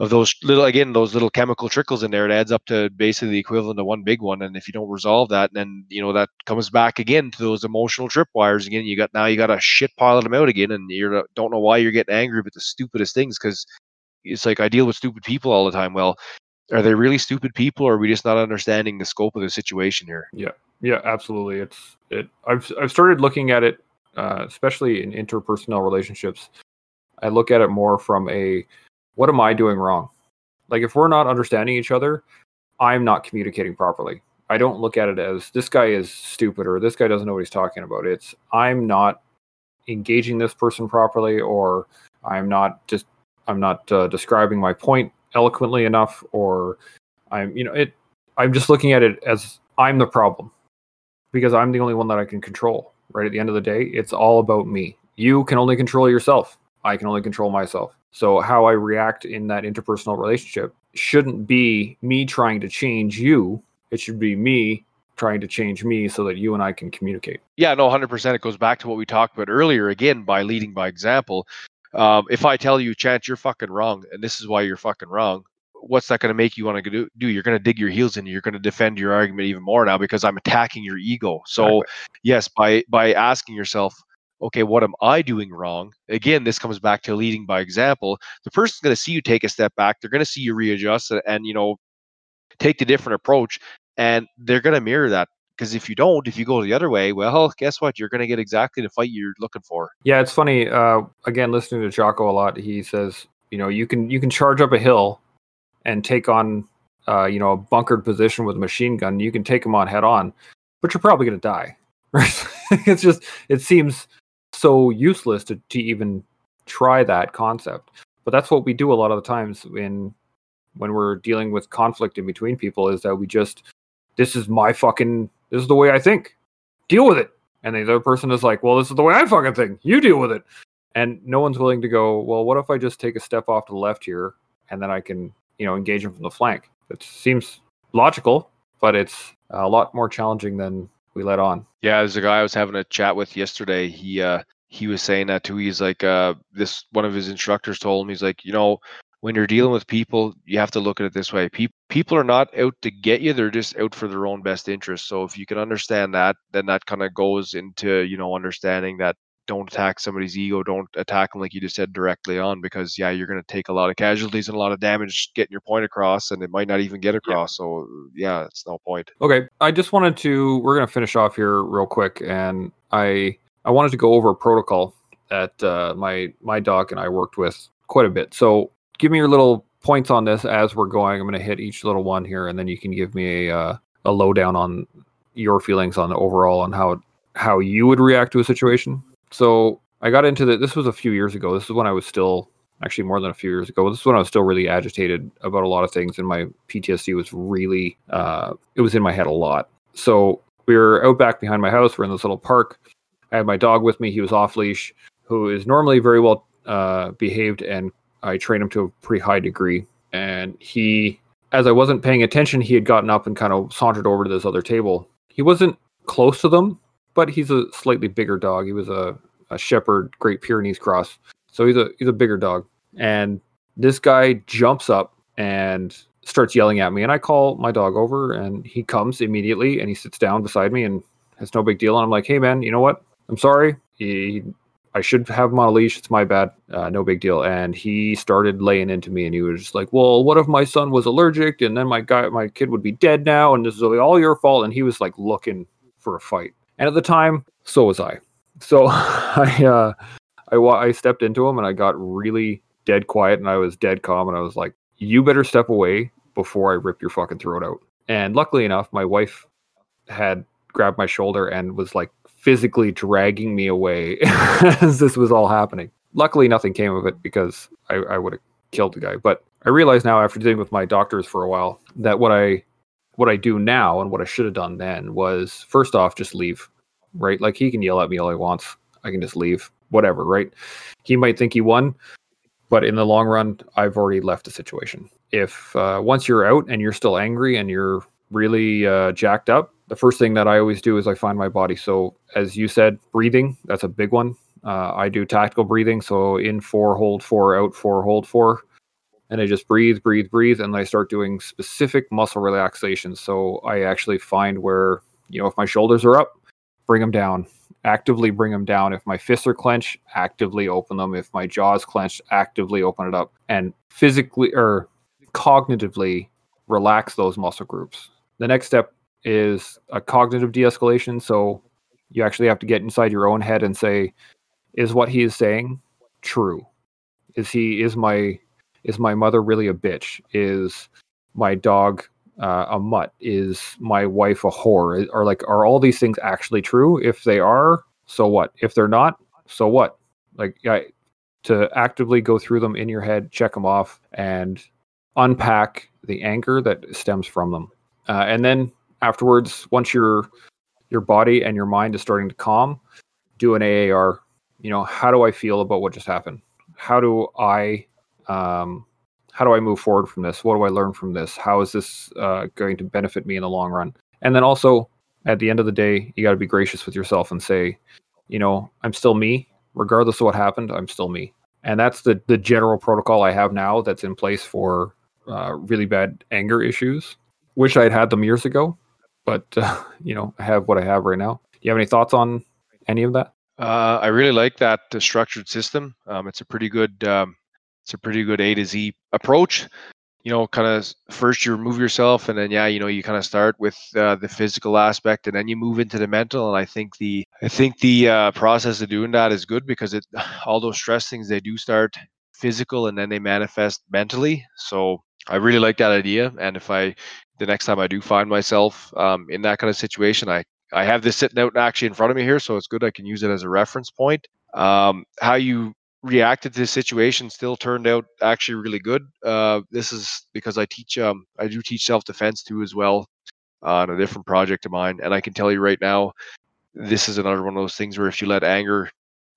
of those little again those little chemical trickles in there it adds up to basically the equivalent of one big one and if you don't resolve that then you know that comes back again to those emotional tripwires again you got now you got a shit pile of them out again and you don't know why you're getting angry about the stupidest things because it's like i deal with stupid people all the time well are they really stupid people or are we just not understanding the scope of the situation here Yeah. Yeah, absolutely. It's it. I've I've started looking at it, uh, especially in interpersonal relationships. I look at it more from a, what am I doing wrong? Like if we're not understanding each other, I'm not communicating properly. I don't look at it as this guy is stupid or this guy doesn't know what he's talking about. It's I'm not engaging this person properly, or I'm not just I'm not uh, describing my point eloquently enough, or I'm you know it. I'm just looking at it as I'm the problem because I'm the only one that I can control. Right at the end of the day, it's all about me. You can only control yourself. I can only control myself. So how I react in that interpersonal relationship shouldn't be me trying to change you. It should be me trying to change me so that you and I can communicate. yeah no 100% it goes back to what we talked about earlier again by leading by example. Um, if i tell you chance you're fucking wrong and this is why you're fucking wrong what's that going to make you want to do, do you're going to dig your heels in you're going to defend your argument even more now because i'm attacking your ego. So yes by by asking yourself okay what am i doing wrong again this comes back to leading by example the person's going to see you take a step back they're going to see you readjust and, you know take the different approach and they're going to mirror that because if you don't if you go the other way well guess what you're going to get exactly the fight you're looking for Yeah, it's funny. Uh, again, listening to Jocko a lot, he says, you know, you can you can charge up a hill and take on, uh, you know, a bunkered position with a machine gun. You can take them on head on, but you're probably going to die. Right? [LAUGHS] it's just it seems so useless to to even try that concept. But that's what we do a lot of the times in when we're dealing with conflict in between people is that we just this is my fucking this is the way I think. Deal with it. And the other person is like, well, this is the way I fucking think. You deal with it. And no one's willing to go, well, what if I just take a step off to the left here and then I can, you know, engage him from the flank? It seems logical, but it's a lot more challenging than we let on. yeah there's a guy i was having a chat with yesterday. He uh he was saying that too. He's like uh this one of his instructors told him he's like you know when you're dealing with people you have to look at it this way. Pe- people are not out to get you they're just out for their own best interest. So if you can understand that then that kind of goes into you know understanding that don't attack somebody's ego don't attack them like you just said directly on because yeah you're going to take a lot of casualties and a lot of damage getting your point across and it might not even get across so yeah it's no point Okay, I just wanted to. We're gonna finish off here real quick, and I I wanted to go over a protocol that uh, my my doc and I worked with quite a bit. So give me your little points on this as we're going. I'm gonna hit each little one here, and then you can give me a uh, a lowdown on your feelings on the overall on how how you would react to a situation. So I got into the. This was a few years ago. This is when I was still actually more than a few years ago. This is when I was still really agitated about a lot of things, and my PTSD was really uh, it was in my head a lot. So we were out back behind my house. We're in this little park. I had my dog with me. He was off leash, who is normally very well uh, behaved, and I train him to a pretty high degree. And he, as I wasn't paying attention, he had gotten up and kind of sauntered over to this other table. He wasn't close to them, but he's a slightly bigger dog. He was a, a shepherd, Great Pyrenees cross. So he's a he's a bigger dog. And this guy jumps up and starts yelling at me. And I call my dog over and he comes immediately and he sits down beside me and it's no big deal. And I'm like, hey man, you know what? I'm sorry. He, I should have him on a leash. It's my bad. Uh, no big deal. And he started laying into me and he was just like, well, what if my son was allergic and then my guy, my kid would be dead now and this is all your fault. And he was like looking for a fight. And at the time, so was I. So [LAUGHS] I uh, I I stepped into him and I got really dead quiet and I was dead calm and I was like, "You better step away before I rip your fucking throat out." And luckily enough, my wife had grabbed my shoulder and was like physically dragging me away [LAUGHS] as this was all happening. Luckily, nothing came of it because I, I would have killed the guy. But I realize now, after dealing with my doctors for a while, that what I what I do now and what I should have done then was first off just leave. Right, like he can yell at me all he wants. I can just leave. Whatever. Right. He might think he won, but in the long run, I've already left the situation. If uh, once you're out and you're still angry and you're really uh, jacked up, the first thing that I always do is I find my body. So, as you said, breathing, that's a big one. Uh, I do tactical breathing. So, in four, hold four, out four, hold four. And I just breathe, breathe, breathe. And I start doing specific muscle relaxations. So, I actually find where, you know, if my shoulders are up, bring them down. Actively bring them down. If my fists are clenched, actively open them. If my jaw's clenched, actively open it up. And physically or cognitively relax those muscle groups. The next step is a cognitive de-escalation. So you actually have to get inside your own head and say, is what he is saying true? Is he is my is my mother really a bitch? Is my dog uh, a mutt? Is my wife a whore? Are like are all these things actually true? If they are, so what? If they're not, so what? Like I, to actively go through them in your head, check them off, and unpack the anger that stems from them, uh, and then afterwards, once your your body and your mind is starting to calm, do an AAR. You know, how do I feel about what just happened? How do I um, how do I move forward from this? What do I learn from this? How is this uh, going to benefit me in the long run? And then also, at the end of the day, you got to be gracious with yourself and say, you know, I'm still me, regardless of what happened. I'm still me, and that's the the general protocol I have now that's in place for uh, really bad anger issues. Wish I'd had them years ago, but uh, [LAUGHS] you know, I have what I have right now. Do you have any thoughts on any of that? Uh, I really like that uh, structured system. Um, it's a pretty good, um, it's a pretty good A to Z approach. You know, kind of first you remove yourself, and then yeah, you know, you kind of start with uh, the physical aspect, and then you move into the mental. And I think the, I think the uh, process of doing that is good because it, [SIGHS] all those stress things they do start physical, and then they manifest mentally. So I really like that idea. And if I the next time I do find myself um, in that kind of situation, I I have this sitting out actually in front of me here, so it's good. I can use it as a reference point. Um, how you reacted to the situation still turned out actually really good. Uh, this is because I teach um, I do teach self defense too as well on a different project of mine, and I can tell you right now, this is another one of those things where if you let anger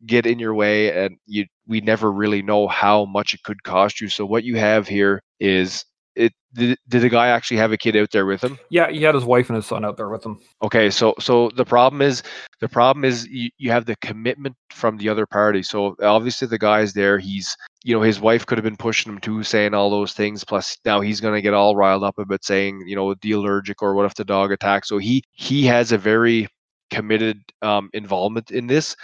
get in your way and you we never really know how much it could cost you so what you have here is it did, did the guy actually have a kid out there with him? Yeah, he had his wife and his son out there with him. okay so so the problem is the problem is you, you have the commitment from the other party. So obviously the guy's there he's you know his wife could have been pushing him too saying all those things. Plus now he's going to get all riled up about saying you know the allergic or what if the dog attacks. So he he has a very committed um, involvement in this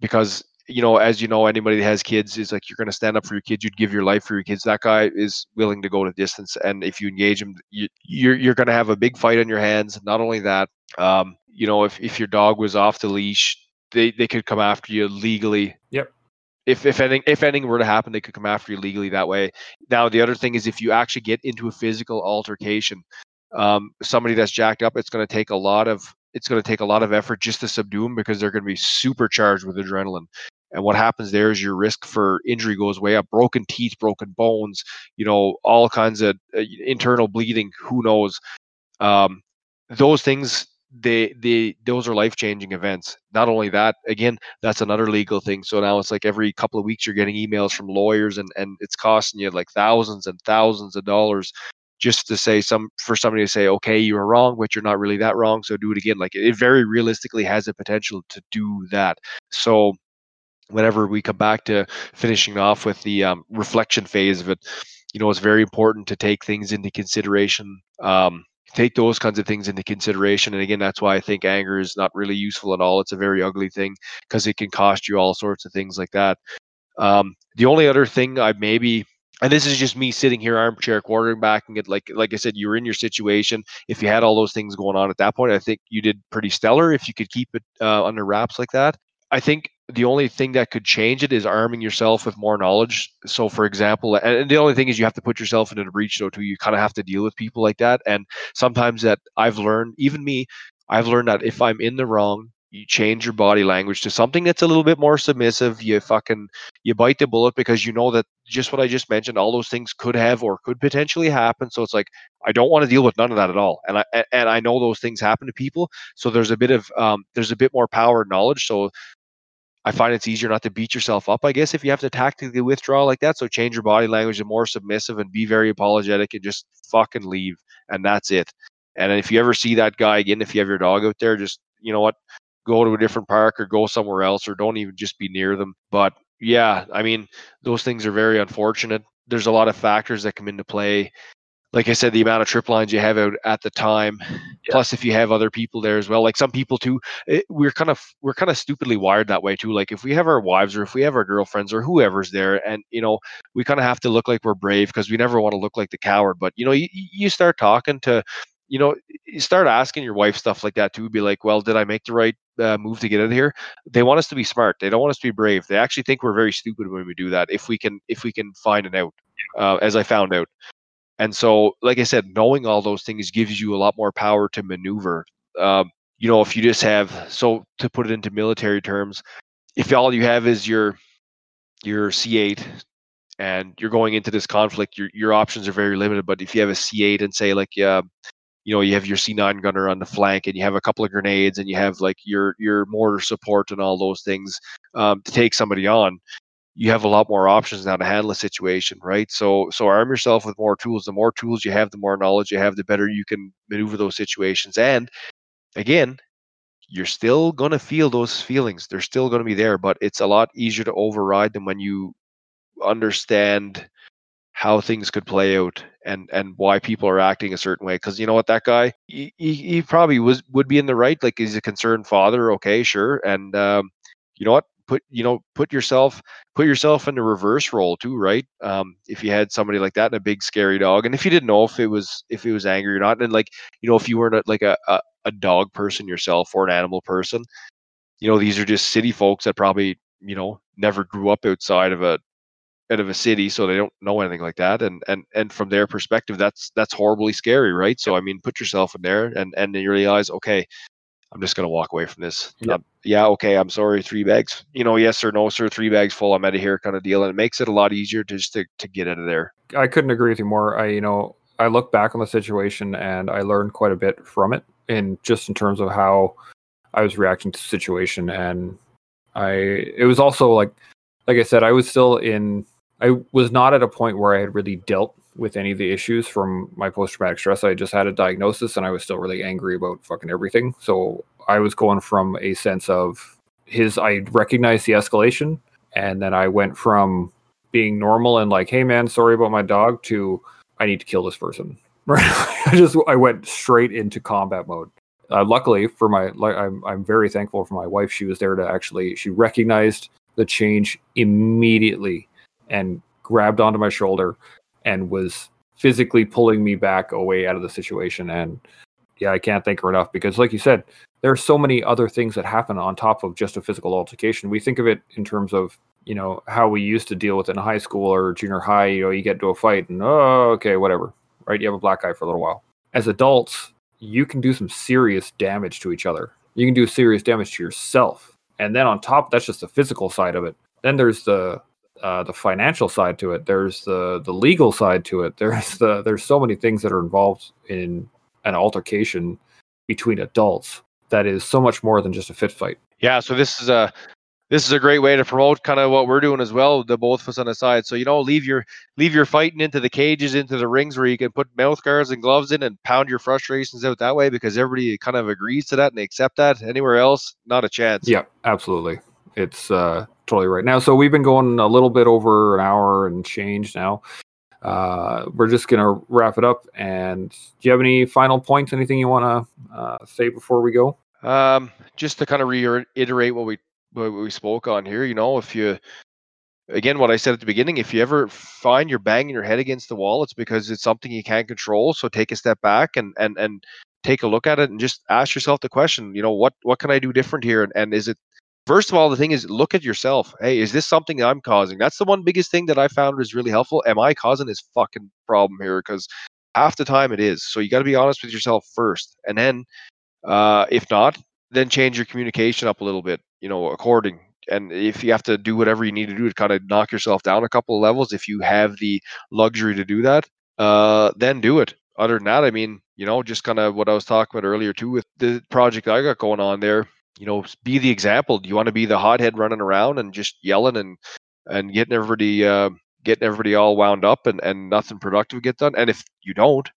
because you know as you know anybody that has kids is like you're going to stand up for your kids you'd give your life for your kids that guy is willing to go to distance and if you engage him you, you're, you're going to have a big fight on your hands not only that um, you know if, if your dog was off the leash they, they could come after you legally. Yep. if if anything if anything were to happen they could come after you legally that way. Now the other thing is if you actually get into a physical altercation um, somebody that's jacked up it's going to take a lot of it's going to take a lot of effort just to subdue them because they're going to be supercharged with adrenaline and what happens there is your risk for injury goes way up. Broken teeth broken bones you know all kinds of uh, internal bleeding who knows? Um, those things they they those are life changing events. Not only that again that's another legal thing. So now it's like every couple of weeks you're getting emails from lawyers and and it's costing you like thousands and thousands of dollars just to say some for somebody to say okay you were wrong but you're not really that wrong so do it again. Like it very realistically has the potential to do that. So whenever we come back to finishing off with the um, reflection phase of it you know it's very important to take things into consideration um, take those kinds of things into consideration. And again that's why i think anger is not really useful at all. It's a very ugly thing because it can cost you all sorts of things like that. Um, the only other thing i maybe and this is just me sitting here armchair quarterbacking it like like i said you were in your situation. If you had all those things going on at that point i think you did pretty stellar if you could keep it uh, under wraps like that. I think the only thing that could change it is arming yourself with more knowledge. So for example and the only thing is you have to put yourself into the breach though too. You kind of have to deal with people like that. And sometimes that i've learned even me i've learned that if i'm in the wrong you change your body language to something that's a little bit more submissive. You fucking you bite the bullet because you know that just what i just mentioned all those things could have or could potentially happen. So it's like i don't want to deal with none of that at all. And i and i know those things happen to people. So there's a bit of um, there's a bit more power and knowledge. So I find it's easier not to beat yourself up, I guess, if you have to tactically withdraw like that. So change your body language to more submissive and be very apologetic and just fucking leave. And that's it. And if you ever see that guy again, if you have your dog out there, just, you know what, go to a different park or go somewhere else or don't even just be near them. But yeah, I mean, those things are very unfortunate. There's a lot of factors that come into play. Like I said, the amount of trip lines you have out at the time, yeah. plus if you have other people there as well. Like some people too, it, we're kind of we're kind of stupidly wired that way too. Like if we have our wives or if we have our girlfriends or whoever's there, and you know, we kind of have to look like we're brave because we never want to look like the coward. But you know, you, you start talking to you know, you start asking your wife stuff like that too. Be like, well, did I make the right uh, move to get out of here? They want us to be smart. They don't want us to be brave. They actually think we're very stupid when we do that. If we can, if we can find an out, uh, as I found out. And so, like I said, knowing all those things gives you a lot more power to maneuver. Um, you know, if you just have, so to put it into military terms, if all you have is your your C8 and you're going into this conflict, your your options are very limited. But if you have a C8 and say like, yeah, you know you have your C9 gunner on the flank and you have a couple of grenades and you have like your your mortar support and all those things um, to take somebody on you have a lot more options now to handle a situation right? So so arm yourself with more tools. The more tools you have the more knowledge you have the better you can maneuver those situations. And again you're still going to feel those feelings. They're still going to be there but it's a lot easier to override them when you understand how things could play out and and why people are acting a certain way. Because you know what that guy he, he, he, probably was would be in the right like he's a concerned father okay sure. And um, you know what put you know put yourself put yourself in the reverse role too right? Um, if you had somebody like that and a big scary dog and if you didn't know if it was if it was angry or not and like you know if you weren't a, like a, a, a dog person yourself or an animal person you know these are just city folks that probably you know never grew up outside of a out of a city so they don't know anything like that and and and from their perspective that's that's horribly scary right? So i mean put yourself in there and and you realize okay i'm just going to walk away from this. Yep. um, yeah okay i'm sorry three bags. You know yes or no sir three bags full i'm out of here kind of deal and it makes it a lot easier to just to, to get out of there. I couldn't agree with you more. I you know i look back on the situation and i learned quite a bit from it in just in terms of how i was reacting to the situation and i it was also like like i said i was still in I was not at a point where I had really dealt with any of the issues from my post traumatic stress. I just had a diagnosis and I was still really angry about fucking everything. So I was going from a sense of his, I recognized the escalation. And then I went from being normal and like, hey man, sorry about my dog to I need to kill this person. [LAUGHS] Right. I just, I went straight into combat mode. Uh, luckily for my, I'm, I'm very thankful for my wife. She was there to actually, she recognized the change immediately and grabbed onto my shoulder and was physically pulling me back away out of the situation. And yeah, I can't thank her enough because, like you said, there are so many other things that happen on top of just a physical altercation. We think of it in terms of you know how we used to deal with it in high school or junior high. You know, you get to a fight and oh, okay, whatever, right? You have a black eye for a little while. As adults, you can do some serious damage to each other. You can do serious damage to yourself, and then on top, that's just the physical side of it. Then there's the uh, the financial side to it. There's the the legal side to it. [LAUGHS] There's the there's so many things that are involved in an altercation between adults that is so much more than just a fit fight. Yeah. So this is a this is a great way to promote kind of what we're doing as well. The both of us on the side. So you know, leave your leave your fighting into the cages, into the rings where you can put mouth guards and gloves in and pound your frustrations out that way because everybody kind of agrees to that and they accept that. Anywhere else, not a chance. Yeah, absolutely. It's uh totally right. Now, so we've been going a little bit over an hour and change now. Uh, we're just gonna wrap it up. And do you have any final points? Anything you want to uh, say before we go? Um, just to kind of reiterate what we what we spoke on here. You know, if you again, what I said at the beginning, if you ever find you're banging your head against the wall, it's because it's something you can't control. So take a step back and and and take a look at it and just ask yourself the question, you know, what what can I do different here? And, and is it first of all, the thing is look at yourself. Hey, is this something I'm causing? That's the one biggest thing that I found is really helpful. Am I causing this fucking problem here? Because half the time it is. So you got to be honest with yourself first, and then uh, if not, then change your communication up a little bit. You know, according. And if you have to do whatever you need to do to kind of knock yourself down a couple of levels, if you have the luxury to do that, uh, then do it. Other than that, I mean, you know, just kind of what I was talking about earlier too with the project I got going on there. You know, be the example. Do you want to be the hothead running around and just yelling and and getting everybody uh, getting everybody all wound up and and nothing productive get done? And if you don't,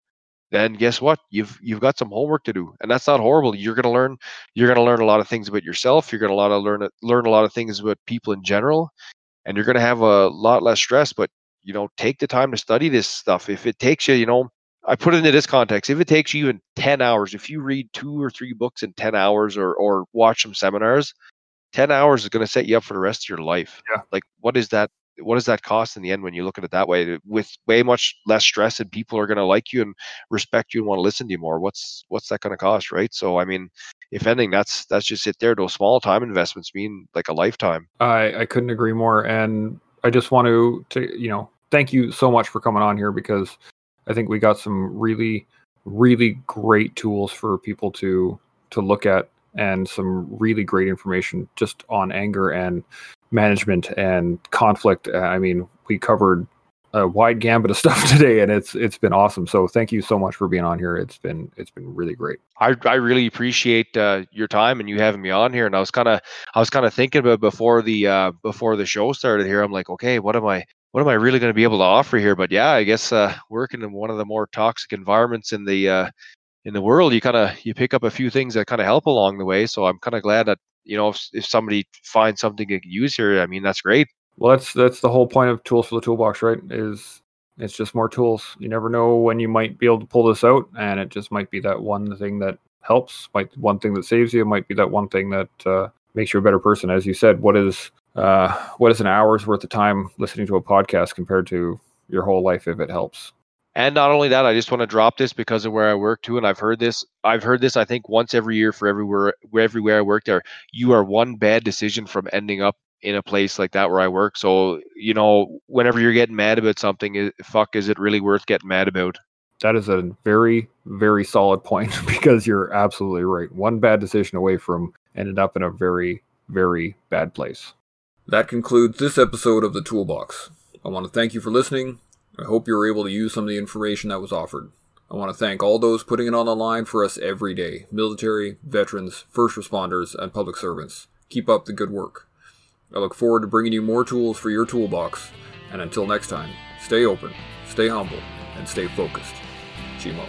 then guess what? You've you've got some homework to do, and that's not horrible. You're going to learn you're going to learn a lot of things about yourself. You're going to lot of learn learn a lot of things about people in general, and you're going to have a lot less stress. But you know, take the time to study this stuff. If it takes you, you know, I put it into this context. If it takes you even 10 hours, if you read two or three books in 10 hours or, or watch some seminars, 10 hours is going to set you up for the rest of your life. Yeah. Like, what is that? What does that cost in the end when you look at it that way? With way much less stress and people are going to like you and respect you and want to listen to you more. What's what's that going to cost, right? So, I mean, if anything, that's that's just it there. Those small time investments mean like a lifetime. I I couldn't agree more, and I just want to to you know thank you so much for coming on here because I think we got some really, really great tools for people to to look at and some really great information just on anger and management and conflict. Uh, I mean, we covered a wide gambit of [LAUGHS] stuff today, and it's it's been awesome. So thank you so much for being on here. It's been it's been really great. I I really appreciate uh, your time and you having me on here. And I was kind of I was kind of thinking about before the uh, before the show started here. I'm like, okay, what am I what am I really going to be able to offer here? But yeah, I guess uh, working in one of the more toxic environments in the uh, in the world, you kind of you pick up a few things that kind of help along the way. So I'm kind of glad that you know if, if somebody finds something they can use here, I mean that's great. Well, that's that's the whole point of tools for the toolbox, right? Is it's just more tools. You never know when you might be able to pull this out, and it just might be that one thing that helps, might one thing that saves you, might be that one thing that uh, makes you a better person. As you said, what is uh, what is an hour's worth of time listening to a podcast compared to your whole life if it helps? And not only that, I just want to drop this because of where I work too, and I've heard this. I've heard this. I think once every year for everywhere, everywhere I work there, you are one bad decision from ending up in a place like that where I work. So you know, whenever you're getting mad about something, fuck, is it really worth getting mad about? That is a very, very solid point [LAUGHS] because you're absolutely right. One bad decision away from ended up in a very, very bad place. That concludes this episode of The Toolbox. I want to thank you for listening. I hope you were able to use some of the information that was offered. I want to thank all those putting it on the line for us every day military, veterans, first responders, and public servants. Keep up the good work. I look forward to bringing you more tools for your toolbox. And until next time, stay open, stay humble, and stay focused. Chimo.